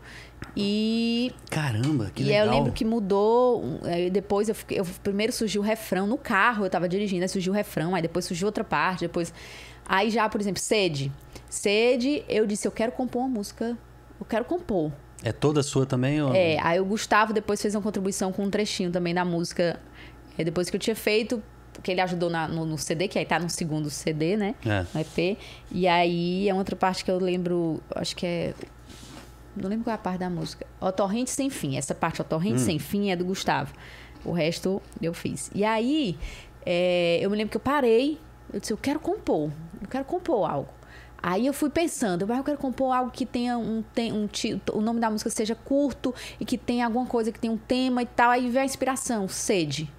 E. Caramba, que e legal. E eu lembro que mudou. Depois eu, fiquei, eu primeiro surgiu o refrão no carro, eu tava dirigindo, aí surgiu o refrão, aí depois surgiu outra parte, depois. Aí já, por exemplo, sede. Sede, eu disse, eu quero compor uma música, eu quero compor. É toda sua também? Ou... É, aí o Gustavo depois fez uma contribuição com um trechinho também da música. É, depois que eu tinha feito, porque ele ajudou na- no, no CD, que aí tá no segundo CD, né? É. No EP. E aí é outra parte que eu lembro, acho que é. Não lembro qual é a parte da música. Otorrente Sem Fim. Essa parte Otorrente Sem Fim é do Gustavo. O resto eu fiz. E aí, é, eu me lembro que eu parei. Eu disse, eu quero compor. Eu quero compor algo. Aí eu fui pensando, mas eu quero compor algo que tenha um, tem, um o nome da música seja curto e que tenha alguma coisa que tenha um tema e tal. Aí veio a inspiração, sede.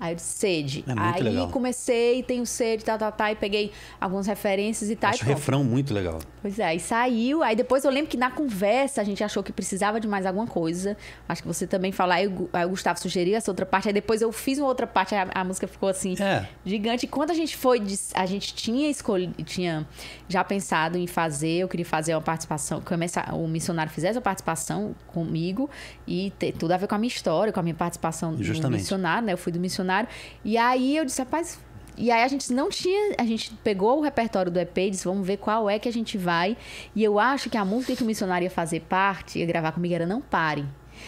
Aí eu disse, sede. É aí legal. comecei, tenho sede, tá, tá, tá, e peguei algumas referências e tal. Acho e refrão muito legal. Pois é, aí saiu. Aí depois eu lembro que na conversa a gente achou que precisava de mais alguma coisa. Acho que você também falou. Aí aí o Gustavo sugeriu essa outra parte. Aí depois eu fiz uma outra parte. A, a música ficou assim, É. gigante. E quando a gente foi. A gente tinha escolhido. Tinha já pensado em fazer. Eu queria fazer uma participação. Que o missionário fizesse uma participação comigo. E ter tudo a ver com a minha história, com a minha participação Justamente. missionário, né? Eu fui do missionário. E aí eu disse, rapaz. E aí a gente não tinha. A gente pegou o repertório do EP e disse, vamos ver qual é que a gente vai. E eu acho que a música que o missionário ia fazer parte, ia gravar comigo, era Não Pare.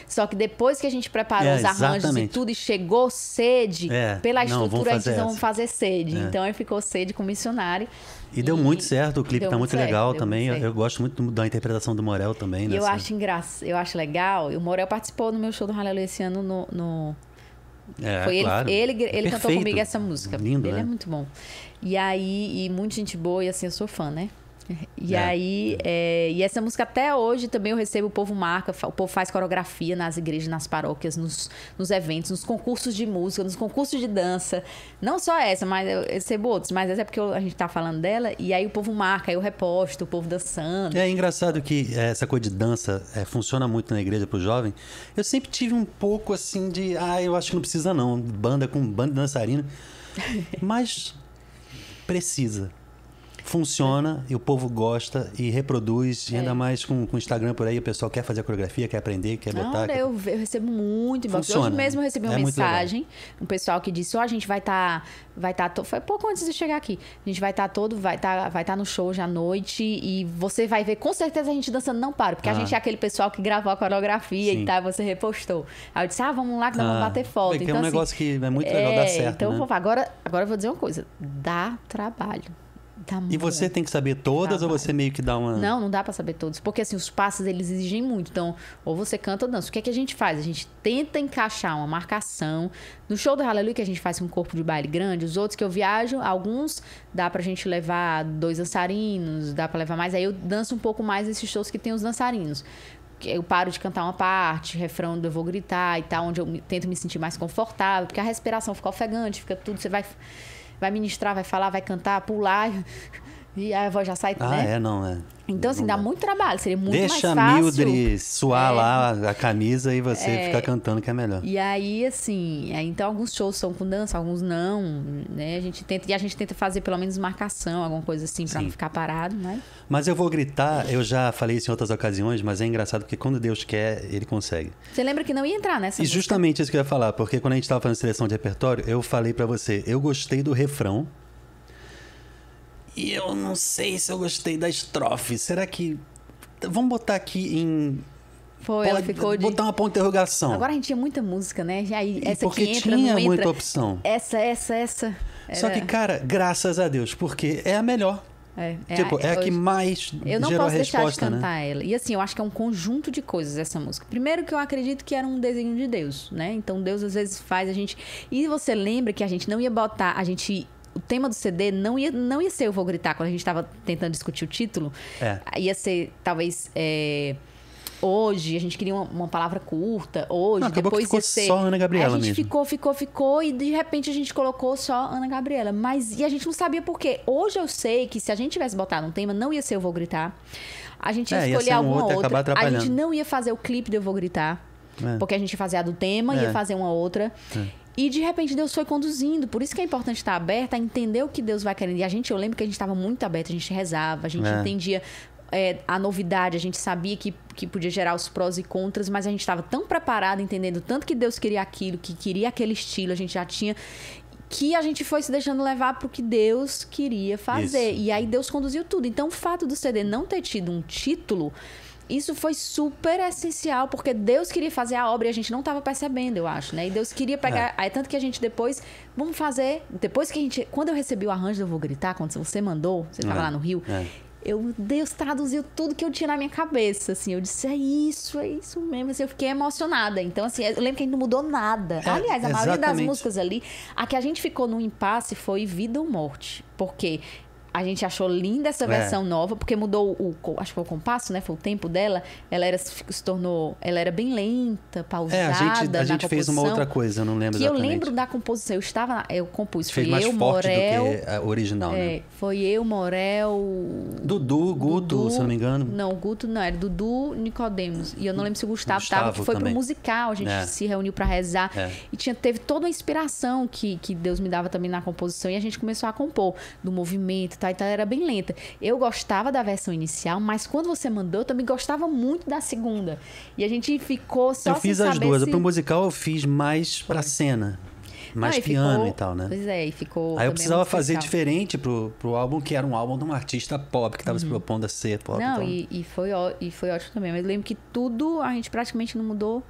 Só que depois que a gente preparou É, os arranjos exatamente. e tudo e chegou sede, É, pela não, estrutura, a gente fazer sede. É. Então aí ficou sede com o missionário. E deu muito certo, o clipe tá muito muito legal também. Eu, eu gosto muito da interpretação do Morel também. E eu nessa- acho engraçado, eu acho legal. E o Morel participou no meu show do Hallelujah esse ano no. no- É, foi ele, claro. ele, ele cantou Perfeito. comigo essa música. Lindo, ele né? é muito bom. E aí, e muita gente boa, e assim, eu sou fã, né? E É. aí, é, e essa música até hoje também eu recebo, o povo marca, o povo faz coreografia nas igrejas, nas paróquias, nos, nos eventos, nos concursos de música, nos concursos de dança. Não só essa, mas eu recebo outros, mas essa é porque eu- a gente tá falando dela, e aí o povo marca, aí eu reposto, o povo dançando. É engraçado que é, essa coisa de dança é, funciona muito na igreja pro jovem. Eu sempre tive um pouco assim de, ah, eu acho que não precisa não, banda com banda de dançarina. Mas precisa. Funciona e o povo gosta e reproduz, e É. ainda mais com o Instagram por aí, o pessoal quer fazer a coreografia, quer aprender, quer Não, botar. quer- eu, eu recebo muito inbox. Hoje mesmo eu recebi uma é mensagem, um pessoal que disse, ó, a gente vai estar, vai estar, to... foi pouco antes de chegar aqui, a gente vai estar todo, vai estar, vai estar no show hoje à noite e você vai ver com certeza a gente dançando não para, porque a Ah. gente é aquele pessoal que gravou a coreografia Sim. e tal, você repostou. Aí eu disse, ah, vamos lá que nós vamos Ah, bater foto. que é então, um assim, negócio que é muito legal, dá certo, Então, né? agora, agora eu vou dizer uma coisa, dá trabalho. Dá E você tem que saber todas ou Trabalho. você meio que dá uma. não, não dá pra saber todos. Porque assim, os passos eles exigem muito. Então, ou você canta ou dança. O que é que a gente faz? A gente tenta encaixar uma marcação. No show do Hallelujah, que a gente faz com um corpo de baile grande, os outros que eu viajo, alguns dá pra gente levar dois dançarinos, dá pra levar mais. Aí eu danço um pouco mais nesses shows que tem os dançarinos. Eu paro de cantar uma parte, refrão do eu vou gritar e tal, onde eu tento me sentir mais confortável, porque a respiração fica ofegante, fica tudo, você vai, vai ministrar, vai falar, vai cantar, pular, e a voz já sai, Ah, né? é, não, é. Então, assim, dá muito trabalho. Seria muito Deixa a mais fácil. Mildred suar É. lá a camisa e você ficar cantando que é melhor. E aí, assim, aí, então alguns shows são com dança, alguns não, né? A gente tenta, e a gente tenta fazer pelo menos marcação, alguma coisa assim, pra Sim. não ficar parado, né? Mas eu vou gritar, eu já falei isso em outras ocasiões, mas é engraçado porque quando Deus quer, ele consegue. Você lembra que não ia entrar nessa E música? justamente isso que eu ia falar, porque quando a gente tava fazendo seleção de repertório, eu falei pra você, eu gostei do refrão. E eu não sei se eu gostei da estrofe. Será que. Vamos botar aqui em. Foi, ela ficou de... Botar uma ponta interrogação. Agora a gente tinha muita música, né? E essa porque aqui entra, tinha muita opção. Essa, essa, essa. Só Era- que, cara, graças a Deus, porque é a melhor. É, é tipo, a- é a que mais Eu não gerou posso a deixar resposta, de né? cantar ela. E assim, eu acho que é um conjunto de coisas essa música. Primeiro que eu acredito que era um desenho de Deus, né? Então Deus às vezes faz a gente. E você lembra que a gente não ia botar, a gente. O tema do CD não ia, não ia ser Eu Vou Gritar, quando a gente tava tentando discutir o título. É. Ia ser, talvez. é, Hoje, a gente queria uma, uma palavra curta. Hoje, Não, depois ficou ia ser. só Ana Gabriela a gente mesmo. ficou, ficou, ficou, e de repente a gente colocou só Ana Gabriela. Mas e a gente não sabia por quê. Hoje eu sei que se a gente tivesse botado um tema, não ia ser Eu Vou Gritar. A gente ia É, ia escolher um alguma outro acabar outra. A gente não ia fazer o clipe do Eu Vou Gritar. É. Porque a gente ia fazer a do tema, ia É. fazer uma outra. E de repente Deus foi conduzindo. Por isso que é importante estar aberta a entender o que Deus vai querendo. E a gente, eu lembro que a gente estava muito aberto, a gente rezava, a gente É. entendia é, a novidade, a gente sabia que, que podia gerar os prós e contras, mas a gente estava tão preparado, entendendo tanto que Deus queria aquilo, que queria aquele estilo, a gente já tinha. Que a gente foi se deixando levar pro que Deus queria fazer. Isso. E aí Deus conduziu tudo. Então, o fato do CD não ter tido um título isso foi super essencial, porque Deus queria fazer a obra e a gente não estava percebendo, eu acho, né? E Deus queria pegar. É. Aí, tanto que a gente depois. Vamos fazer. Depois que a gente. Quando eu recebi o arranjo, eu vou gritar, quando você mandou, você estava é. lá no Rio. É. Eu, Deus traduziu tudo que eu tinha na minha cabeça, assim. Eu disse, é isso, é isso mesmo. Assim, eu fiquei emocionada. Então, assim, eu lembro que a gente não mudou nada. É, Aliás, a exatamente. maioria das músicas ali, a que a gente ficou no impasse foi Vida ou Morte. Porque a gente achou linda essa é. versão é. nova, porque mudou o, acho que foi o compasso, né? Foi o tempo dela. Ela era, se tornou, ela era bem lenta, pausada. É, a gente, a gente fez uma outra coisa, eu não lembro que exatamente. eu lembro da composição, eu estava, eu compus, fez foi mais eu, forte Morel, do que a original, é, né? Foi eu, Morel, Dudu, Guto, Dudu, se não me engano. Não, Guto não, era Dudu, Nicodemos. E eu não lembro se o Gustavo, estava, que foi também. pro musical, a gente é. se reuniu para rezar é. e tinha teve toda uma inspiração que que Deus me dava também na composição e a gente começou a compor do movimento, tá? Então era bem lenta. Eu gostava da versão inicial, mas quando você mandou, eu também gostava muito da segunda. E a gente ficou só Eu fiz as duas. Se... Pro musical eu fiz mais pra cena. Mais Não, piano ficou... e tal, né? Pois é, e ficou. Aí eu precisava fazer especial. diferente pro, pro álbum, que era um álbum de um artista pop, que estava uhum. se propondo a ser pop. Não, e, e, foi, e foi ótimo também. Mas eu lembro que tudo a gente praticamente não mudou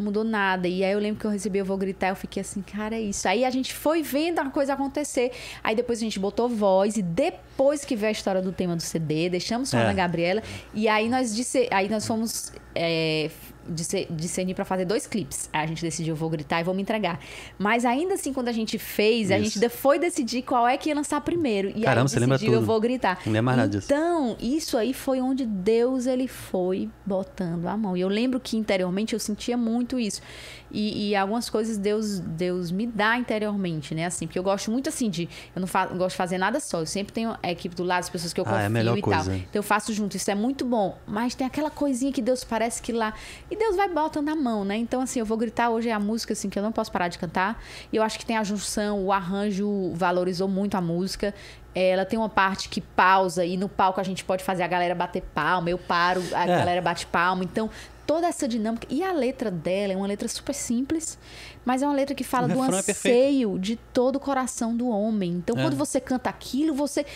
mudou nada. E aí eu lembro que eu recebi Eu Vou Gritar, eu fiquei assim, cara, é isso. Aí a gente foi vendo a coisa acontecer. Aí depois a gente botou voz e depois que veio a história do tema do CD, deixamos com é. a Ana Gabriela. E aí nós disse, aí nós fomos é, discernir para fazer dois clipes. Aí a gente decidiu, eu vou gritar e vou me entregar. Mas ainda assim, quando a gente fez, isso. a gente foi decidir qual é que ia lançar primeiro. E Caramba, aí você lembra tudo. eu vou gritar. Não lembro nada disso. Então, isso aí foi onde Deus ele foi botando a mão. E eu lembro que interiormente eu sentia muito isso. E, e, algumas coisas Deus Deus me dá interiormente, né? Assim, porque eu gosto muito assim de. Eu não, não gosto de fazer nada só. Eu sempre tenho a equipe do lado, as pessoas que eu confio ah, é e coisa. tal. Então eu faço junto. Isso é muito bom. Mas tem aquela coisinha que Deus parece que lá. E Deus vai botando a mão, né? Então, assim, eu vou gritar hoje é a música assim que eu não posso parar de cantar. E eu acho que tem a junção, o arranjo valorizou muito a música. Ela tem uma parte que pausa e no palco a gente pode fazer a galera bater palma, eu paro, a é. galera bate palma. Então, toda essa dinâmica. E a letra dela é uma letra super simples, mas é uma letra que fala do é anseio é de todo o coração do homem. Então, é. quando você canta aquilo, você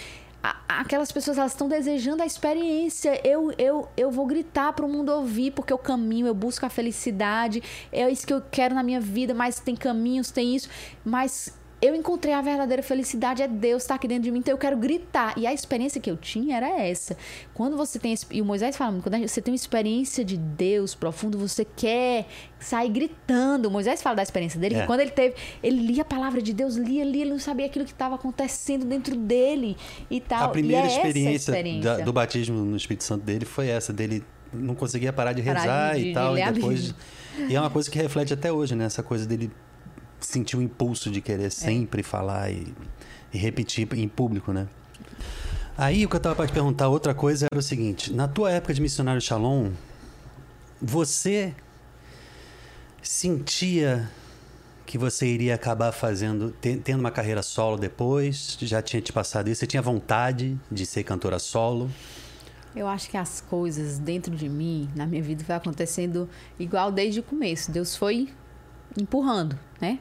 aquelas pessoas elas estão desejando a experiência. Eu eu eu vou gritar para o mundo ouvir porque eu caminho, eu busco a felicidade. É isso que eu quero na minha vida, mas tem caminhos, tem isso, mas eu encontrei a verdadeira felicidade, é Deus estar tá aqui dentro de mim, então eu quero gritar. E a experiência que eu tinha era essa. Quando você tem. E o Moisés fala, quando você tem uma experiência de Deus profundo, você quer sair gritando. O Moisés fala da experiência dele, é. que quando ele teve. Ele lia a palavra de Deus, lia, lia, ele não sabia aquilo que estava acontecendo dentro dele e tal. A primeira é experiência, experiência. Da, do batismo no Espírito Santo dele foi essa, dele não conseguia parar de rezar parar de, e tal. De e depois. E é uma coisa que reflete até hoje, né? Essa coisa dele sentiu o impulso de querer sempre é. falar e, e, repetir em público, né? Aí o que eu estava para te perguntar, outra coisa era o seguinte: na tua época de missionário Shalom, você sentia que você iria acabar fazendo, tendo uma carreira solo depois? Já tinha te passado isso? Você tinha vontade de ser cantora solo? Eu acho que as coisas dentro de mim, na minha vida, vai acontecendo igual desde o começo. Deus foi empurrando, né?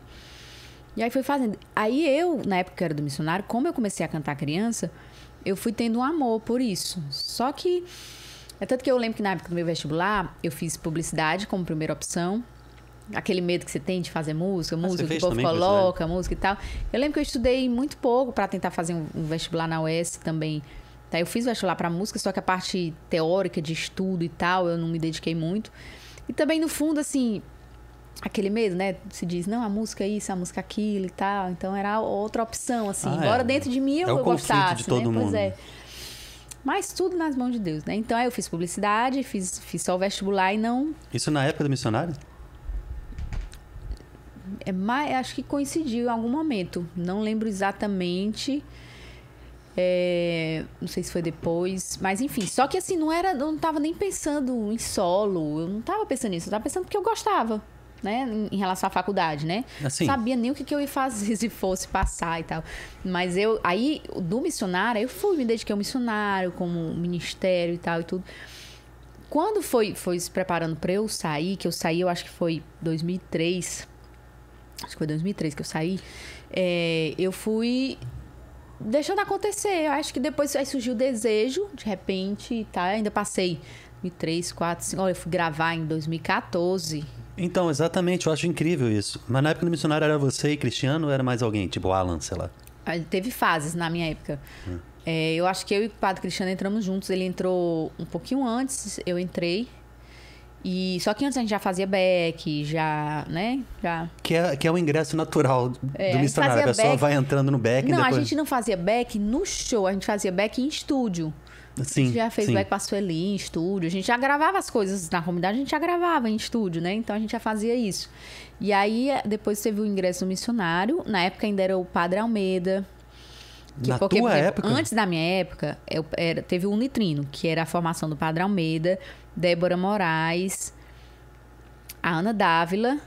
E aí foi fazendo. Aí eu, na época que eu era do missionário, como eu comecei a cantar criança, eu fui tendo um amor por isso. Só que. É tanto que eu lembro que na época do meu vestibular, eu fiz publicidade como primeira opção. Aquele medo que você tem de fazer música, ah, música que o povo coloca, música e tal. Eu lembro que eu estudei muito pouco para tentar fazer um, um, vestibular na UES também. Tá, eu fiz vestibular para música, só que a parte teórica de estudo e tal, eu não me dediquei muito. E também, no fundo, assim, aquele medo, né? Se diz, não, a música é isso, a música é aquilo e tal. Então era outra opção, assim. Ah, Embora é. dentro de mim eu, é eu gostasse, de todo né? Mundo. Pois é. Mas tudo nas mãos de Deus, né? Então aí eu fiz publicidade, fiz, fiz só o vestibular e não. Isso na época do missionário? É mais, acho que coincidiu em algum momento. Não lembro exatamente. É, não sei se foi depois, mas enfim. Só que assim, não era, eu não tava nem pensando em solo, eu não tava pensando nisso, eu tava pensando porque eu gostava né, em relação à faculdade, né? Assim. Sabia nem o que, que eu ia fazer se fosse passar e tal. Mas eu, aí, do missionário, eu fui, me dediquei ao missionário, como ministério e tal e tudo. Quando foi, foi se preparando para eu sair, que eu saí, eu acho que foi 2003, acho que foi 2003 que eu saí, é, eu fui deixando acontecer. Eu acho que depois aí surgiu o desejo, de repente, tá? Ainda passei 2003, 4, 5. Olha, eu fui gravar em 2014. Então, exatamente, eu acho incrível isso. Mas na época do missionário era você e Cristiano ou era mais alguém? Tipo Alan, sei lá. Aí Teve fases na minha época. É, eu acho que eu e o Padre Cristiano entramos juntos. Ele entrou um pouquinho antes, eu entrei. E só que antes a gente já fazia back, já, né? Já. Que é, que é o ingresso natural É, a do missionário. A fazia pessoa back- vai entrando no back não, depois. a gente não fazia back no show, a gente fazia back em estúdio. A Sim, gente já fez sim. back pra Sueli em estúdio. A gente já gravava as coisas na comunidade, a gente já gravava em estúdio, né? Então a gente já fazia isso. E aí, depois teve o ingresso missionário. Na época ainda era o Padre Almeida. Que Na porque, tua por exemplo, época? Antes da minha época, eu- era, teve o Unitrino, que era a formação do Padre Almeida, Débora Moraes, a Ana Dávila.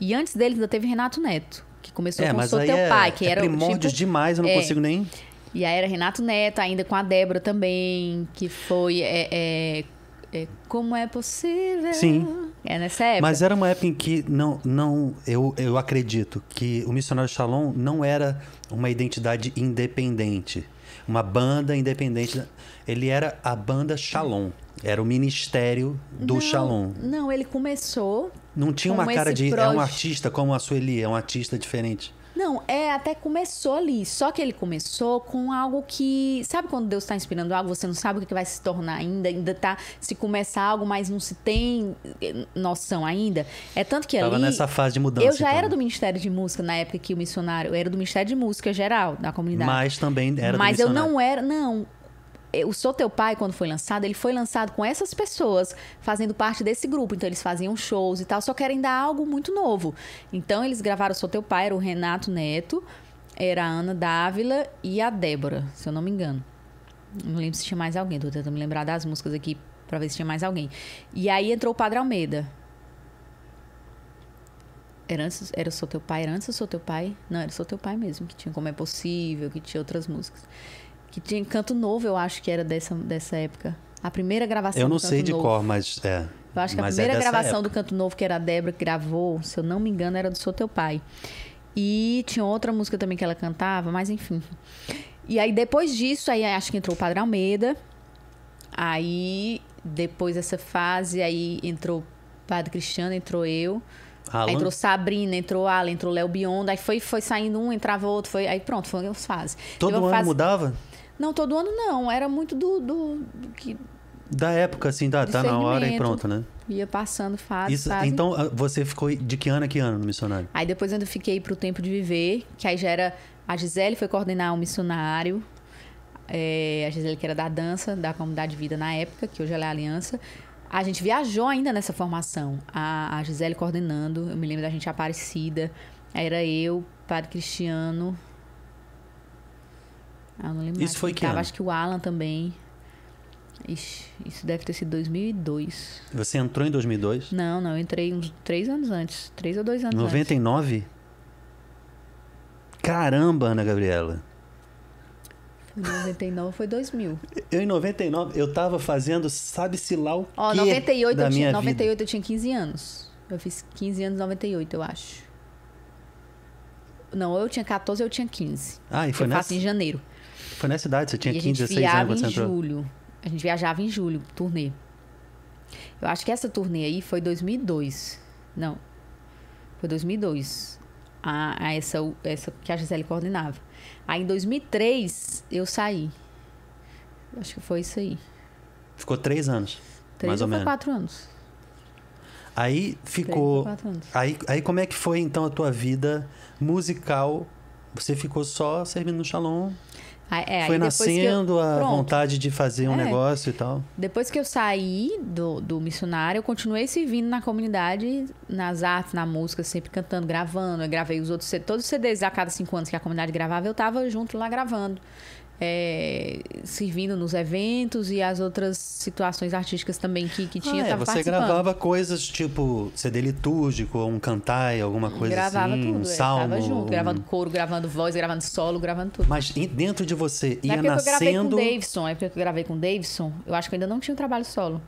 E antes deles ainda teve Renato Neto, que começou É, com mas Sou Teu é, Pai, que é era primórdios tipo, demais, eu não é. consigo nem. E aí era Renato Neto, ainda com a Débora também, que foi. É, é, é, como é possível? Sim. É nessa época. Mas era uma época em que não, não eu, eu acredito que o Missionário Shalom não era uma identidade independente, uma banda independente. Ele era a banda Shalom, era o ministério do não, Shalom. Não, ele começou. Não tinha uma cara de é um artista como a Sueli, é um artista diferente. Não, é, até começou ali. Só que ele começou com algo que. Sabe quando Deus está inspirando algo, você não sabe o que vai se tornar ainda, ainda tá. Se começar algo, mas não se tem eh, noção ainda. É tanto que Tava ali. nessa fase de mudança. Eu já então, era do né? Ministério de Música na época que o missionário. Eu era do Ministério de Música geral da comunidade. Mas também era do Mas eu missionário. não era, não. Eu Sou Teu Pai, quando foi lançado, ele foi lançado com essas pessoas fazendo parte desse grupo. Então, eles faziam shows e tal, só querem dar algo muito novo. Então, eles gravaram Sou Teu Pai, era o Renato Neto, era a Ana Dávila e a Débora, se eu não me engano. Não lembro se tinha mais alguém, tô tentando me lembrar das músicas aqui pra ver se tinha mais alguém. E aí entrou o Padre Almeida. Era antes, era Sou Teu Pai, era antes Sou Teu Pai? Não, era Sou Teu Pai mesmo, que tinha Como é Possível, que tinha outras músicas. Que tinha Canto Novo, eu acho que era dessa, dessa época. A primeira gravação Eu não do Canto sei de Novo. cor, mas é. Eu acho que a é primeira dessa gravação época. do Canto Novo, que era a Débora que gravou, se eu não me engano, era do Sou Teu Pai. E tinha outra música também que ela cantava, mas enfim. E aí, depois disso, aí acho que entrou o Padre Almeida. Aí, depois dessa fase, aí entrou o Padre Cristiano, entrou eu. Alan? Aí entrou Sabrina, entrou Alan, entrou Léo Biondo. Aí foi, foi saindo um, entrava outro. Foi, aí pronto, foram as fases. Todo ano fase- mudava? Não, todo ano não. Era muito do, do, do que Da época, assim, tá, tá na hora e pronto, né? ia passando fase, Isso, fase. então, ah, você ficou de que ano a que ano no missionário? Aí depois eu fiquei pro Tempo de Viver, que aí já era. A Gisele foi coordenar o missionário. É, a Gisele, que era da dança, da comunidade de vida na época, que hoje ela é a aliança. A gente viajou ainda nessa formação. A, a Gisele coordenando, eu me lembro da gente Aparecida. Era eu, Padre Cristiano. Ah, eu não lembro Isso foi quem que tava, ano? Acho que o Alan também. Ixi, isso deve ter sido 2002. Você entrou em 2002? Não, não, eu entrei uns três anos antes. Três ou dois anos antes. 99? Caramba, Ana Gabriela. Foi 99 foi 2000. Eu em 99, eu tava fazendo sabe-se lá o Ó, quê 98, da eu tinha, minha 98 eu tinha 15 anos. Eu fiz 15 anos em 98, eu acho. Não, eu tinha 14 ou eu tinha 15. vida. Ah, e foi eu nessa, faço em janeiro. Foi nessa idade, você tinha e a 15, gente 16 viajava anos quando em você entrou. julho. A gente viajava em julho, turnê. Eu acho que essa turnê aí foi 2002. Não. Foi 2002. A, a essa, essa que a Gisele coordenava. Aí em 2003 eu saí. Acho que foi isso aí. Ficou três anos, Três mais ou ou menos. quatro anos. Aí Três ficou... ou quatro anos. Aí, aí como é que foi, então, a tua vida musical? Você ficou só servindo no Shalom? É, foi que eu- nascendo a vontade de fazer um É. negócio e tal? Depois que eu saí do, do missionário, eu continuei servindo na comunidade, nas artes, na música, sempre cantando, gravando. Eu gravei os outros, todos os CDs a cada cinco anos que a comunidade gravava, eu tava junto lá gravando. É, servindo nos eventos e as outras situações artísticas também que, que tinha, Ah, é, você gravava coisas tipo CD litúrgico, um cantai, alguma coisa gravava assim, tudo, um é, salmo. tava junto, um- gravando coro, gravando voz, gravando solo, gravando tudo. Mas dentro de você Na ia época que eu gravei com nascendo... o Davidson, na época que eu gravei com o Davidson, eu acho que eu ainda não tinha um trabalho solo.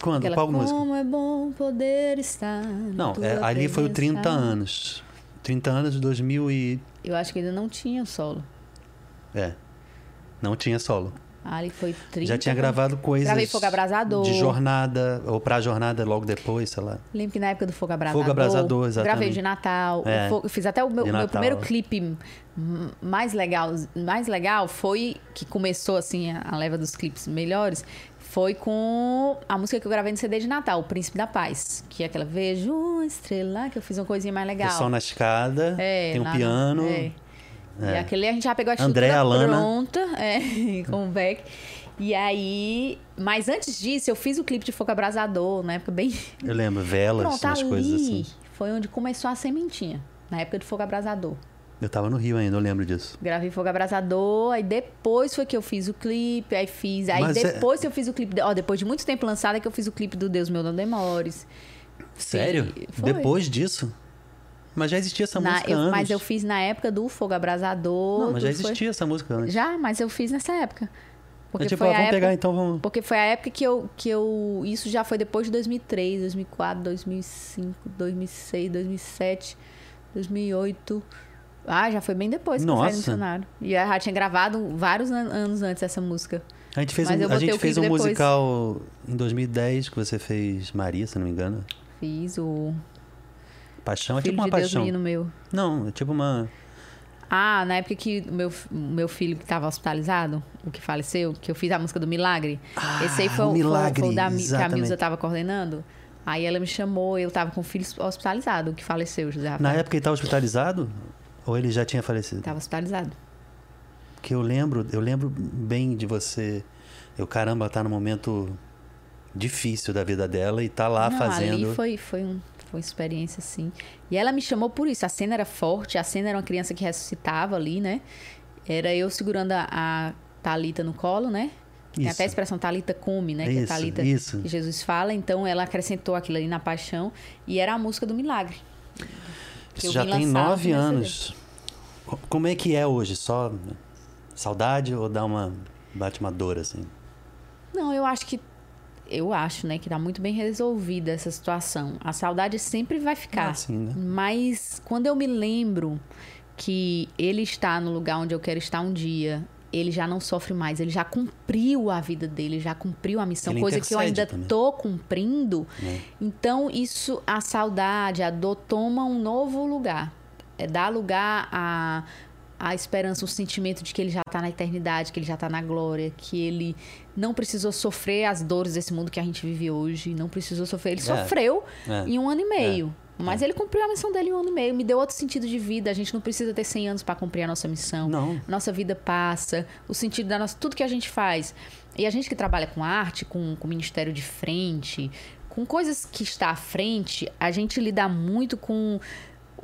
Quando? Aquela, Qual música? Como é bom poder estar. na Não, é, ali foi o 30 presença." anos. 30 anos de 2000 e... Eu acho que ainda não tinha solo. É. Não tinha solo. Ali foi 30. Já tinha gravado coisas. Gravei Fogo Abrasador. De jornada, ou pra jornada logo depois, sei lá. Lembro que na época do Fogo Abrasador. Fogo Abrasador, exatamente. Gravei de Natal. É. Fiz até o meu, meu primeiro clipe mais legal, mais legal foi que começou assim a leva dos clipes melhores. Foi com a música que eu gravei no CD de Natal, O Príncipe da Paz. Que é aquela Vejo uma estrela, que eu fiz uma coisinha mais legal. O som na escada, É, tem um piano. é. E aquele a gente já pegou a André, estrutura Alana. pronta, é, com o Beck. E aí... Mas antes disso, eu fiz o clipe de Fogo Abrasador, na época bem... Eu lembro, velas, Pronto, umas ali coisas assim. foi onde começou a sementinha. Na época do Fogo Abrasador. Eu tava no Rio ainda, eu lembro disso. Gravei Fogo Abrasador, aí depois foi que eu fiz o clipe, aí fiz... Aí Mas é- depois que eu fiz o clipe... Ó, depois de muito tempo lançado é que eu fiz o clipe do Deus Meu Não Demores. Sério? foi. Depois disso? Mas já existia essa Na- música eu- antes. mas eu fiz na época do Fogo Abrasador. Não, mas já tudo foi- existia essa música antes. Já, mas eu fiz nessa época. Porque é tipo, foi ó, a vamos época, pegar então, vamos. Porque foi a época que eu, que eu. Isso já foi depois de 2003, 2004, 2005, 2006, 2007, 2008. Ah, já foi bem depois que eu saí Nossa. do missionário. E eu já tinha gravado vários an- anos antes essa música. A gente fez um, a gente fez um depois. musical em 2010 que você fez Maria, se não me engano. Fiz o Paixão é Filho tipo uma de Deus, paixão. menino meu. Não, é tipo uma. Ah, na época que o meu, meu filho que estava hospitalizado, o que faleceu, que eu fiz a música do Milagre. Ah, esse aí foi, o foi, Milagre, foi o da que a. Milza estava coordenando. Aí ela me chamou, eu tava com o filho hospitalizado, o que faleceu, José Na Rafael. época ele estava hospitalizado? Ou ele já tinha falecido? Tava hospitalizado. Porque eu lembro, eu lembro bem de você. Eu, caramba, tá num momento difícil da vida dela e tá lá Não, fazendo. ali foi, foi, um, foi uma experiência, assim. E ela me chamou por isso. A cena era forte, a cena era uma criança que ressuscitava ali, né? Era eu segurando a, a Thalita no colo, né? Tem Isso. até a expressão Talita come, né? Que é Isso, Talita isso. que Jesus fala. Então ela acrescentou aquilo ali na paixão e era a música do milagre. Isso já tem nove anos. Co- Como é que é hoje? Só saudade ou dá uma. bate uma dor assim? Não, eu acho que eu acho, né, que tá muito bem resolvida essa situação. A saudade sempre vai ficar. Ah, sim, né? Mas quando eu me lembro que ele está no lugar onde eu quero estar um dia, ele já não sofre mais, ele já cumpriu a vida dele, já cumpriu a missão, Ele coisa que eu ainda também. tô cumprindo. É. Então, isso, a saudade, a dor toma um novo lugar. É dar lugar à, à esperança, o sentimento de que ele já está na eternidade, que ele já está na glória, que ele não precisou sofrer as dores desse mundo que a gente vive hoje, não precisou sofrer. Ele É. sofreu É. em um ano e meio. Mas ele cumpriu a missão dele em um ano e meio. Me deu outro sentido de vida. A gente não precisa ter 100 anos para cumprir a nossa missão. Não. Nossa vida passa, o sentido da nossa. Tudo que a gente faz. E a gente que trabalha com arte, com, com ministério de frente, com coisas que está à frente, a gente lida muito com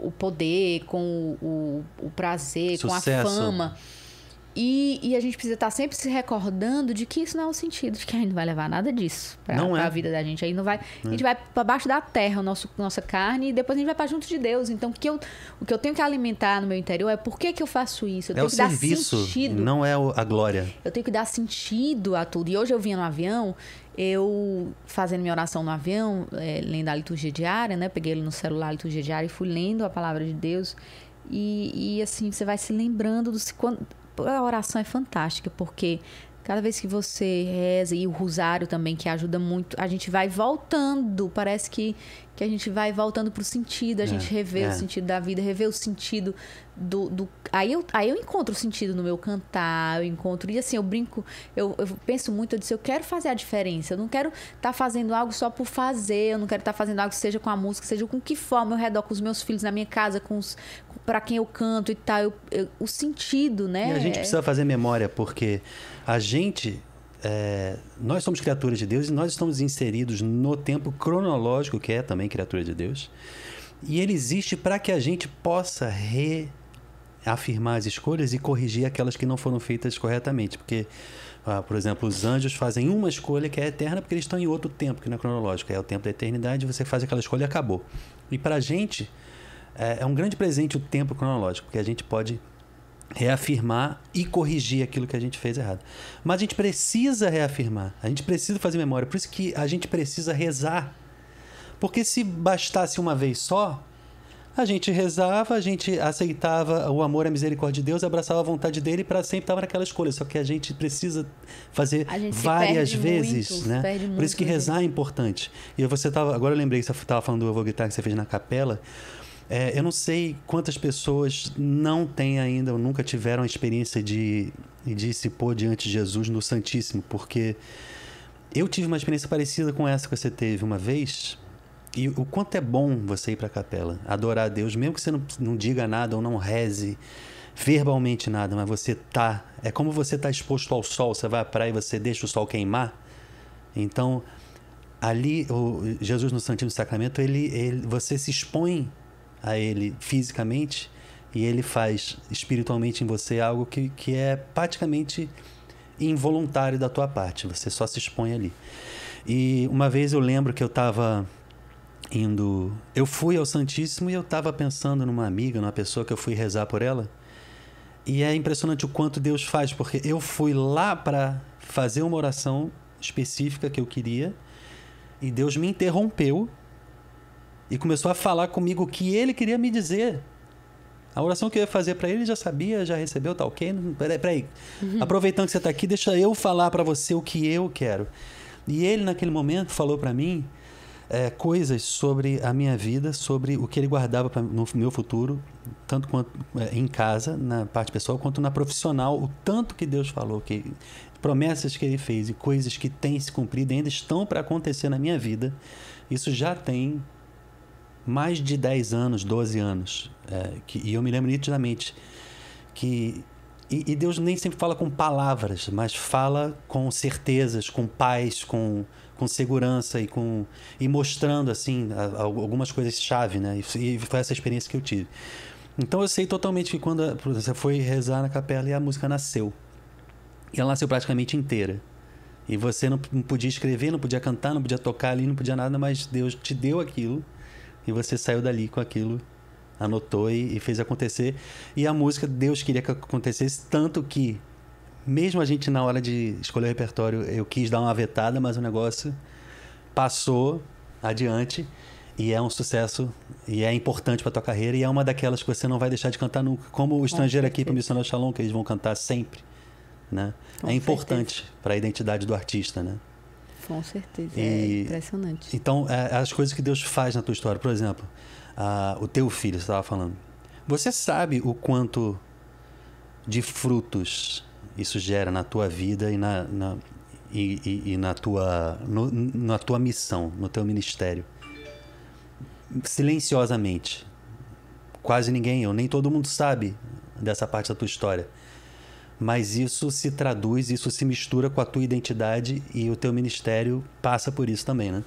o poder, com o, o prazer, com a Sucesso. fama. E, e a gente precisa estar sempre se recordando de que isso não é o sentido, de que a gente não vai levar nada disso Não é. pra vida da gente. Aí não vai, a gente vai para baixo da terra, o nosso, nossa carne, e depois a gente vai para junto de Deus. Então, o que, eu, o que eu tenho que alimentar no meu interior é por que, que eu faço isso? Eu É tenho o que dar serviço, sentido. não é a glória. Eu tenho que dar sentido a tudo. E hoje eu vinha no avião, eu fazendo minha oração no avião, é, lendo a liturgia diária, né? Peguei ele no celular, a liturgia diária, e fui lendo a palavra de Deus. E, e assim, você vai se lembrando do. Quando, a oração é fantástica, porque cada vez que você reza, e o rosário também, que ajuda muito, a gente vai voltando. Parece que, que a gente vai voltando pro sentido, a gente revê é. o sentido da vida, revê o sentido do. do... Aí, eu, aí eu encontro o sentido no meu cantar, eu encontro. E assim, eu brinco, eu, eu penso muito, eu disse, eu quero fazer a diferença. Eu não quero estar fazendo algo só por fazer, eu não quero estar fazendo algo seja com a música, seja com que forma, ao redor, com os meus filhos na minha casa, com os. para quem eu canto e tal. Eu- eu- o sentido, né? E a gente É- precisa fazer memória, porque a gente. É, nós somos criaturas de Deus e nós estamos inseridos no tempo cronológico, que é também criatura de Deus. E ele existe para que a gente possa reafirmar as escolhas e corrigir aquelas que não foram feitas corretamente. Porque, ah, por exemplo, os anjos fazem uma escolha que é eterna porque eles estão em outro tempo, que não é cronológico. É o tempo da eternidade, você faz aquela escolha e acabou. E para a gente, é, é um grande presente o tempo cronológico, porque a gente pode reafirmar e corrigir aquilo que a gente fez errado. Mas a gente precisa reafirmar, a gente precisa fazer memória, por isso que a gente precisa rezar. Porque se bastasse uma vez só, A gente rezava, a gente aceitava o amor e a misericórdia de Deus, abraçava a vontade dele para sempre estava naquela escolha. Só que a gente precisa fazer várias vezes, muito, né? Por muito, isso que rezar é importante. E você tava, agora eu lembrei que você estava falando do Eu Vou Gritar que você fez na capela. É, eu não sei quantas pessoas não têm ainda ou nunca tiveram a experiência de, de se pôr diante de Jesus no Santíssimo, porque eu tive uma experiência parecida com essa que você teve uma vez. E o quanto é bom você ir para a capela, adorar a Deus, mesmo que você não, não diga nada ou não reze verbalmente nada, mas você tá. É como você tá exposto ao sol, você vai à praia e você deixa o sol queimar. Então, ali, o Jesus no Santíssimo Sacramento, ele, ele, você se expõe a ele fisicamente e ele faz espiritualmente em você algo que, que é praticamente involuntário da tua parte, você só se expõe ali. E uma vez eu lembro que eu estava indo. Eu fui ao Santíssimo e eu estava pensando numa amiga, numa pessoa que eu fui rezar por ela. E é impressionante o quanto Deus faz, porque eu fui lá para fazer uma oração específica que eu queria e Deus me interrompeu e começou a falar comigo o que ele queria me dizer. A oração que eu ia fazer para ele já sabia, já recebeu, tá ok? Peraí, peraí. Uhum. Aproveitando que você está aqui, deixa eu falar para você o que eu quero. E ele, naquele momento, falou para mim é, coisas sobre a minha vida, sobre o que ele guardava pra, no meu futuro, tanto quanto é, em casa, na parte pessoal, quanto na profissional. O tanto que Deus falou, que promessas que ele fez e coisas que têm se cumprido ainda estão para acontecer na minha vida. Isso já tem mais de 10 anos, 12 anos. É, que, e eu me lembro nitidamente que. E, e, Deus nem sempre fala com palavras, mas fala com certezas, com paz, com, com segurança e com e mostrando assim algumas coisas chave, né? E, foi essa experiência que eu tive. Então eu sei totalmente que quando você foi rezar na capela e a música nasceu. E ela nasceu praticamente inteira. E você não podia escrever, não podia cantar, não podia tocar ali, não podia nada, mas Deus te deu aquilo e você saiu dali com aquilo, anotou e, e, fez acontecer. E a música Deus queria que acontecesse tanto que mesmo a gente na hora de escolher o repertório, eu quis dar uma vetada, mas o negócio passou adiante e é um sucesso e é importante para tua carreira e é uma daquelas que você não vai deixar de cantar nunca, como o estrangeiro aqui para o Missionário Shalom, que eles vão cantar sempre, né? Com é importante para a identidade do artista, né? Com certeza, e, é impressionante. Então, é, as coisas que Deus faz na tua história, por exemplo, o teu filho, você estava falando. Você sabe o quanto de frutos isso gera na tua vida e na, na e, e, e, na tua no, na tua missão, no teu ministério. Silenciosamente. Quase ninguém, ou nem todo mundo sabe dessa parte da tua história mas isso se traduz, isso se mistura com a tua identidade e o teu ministério passa por isso também, né?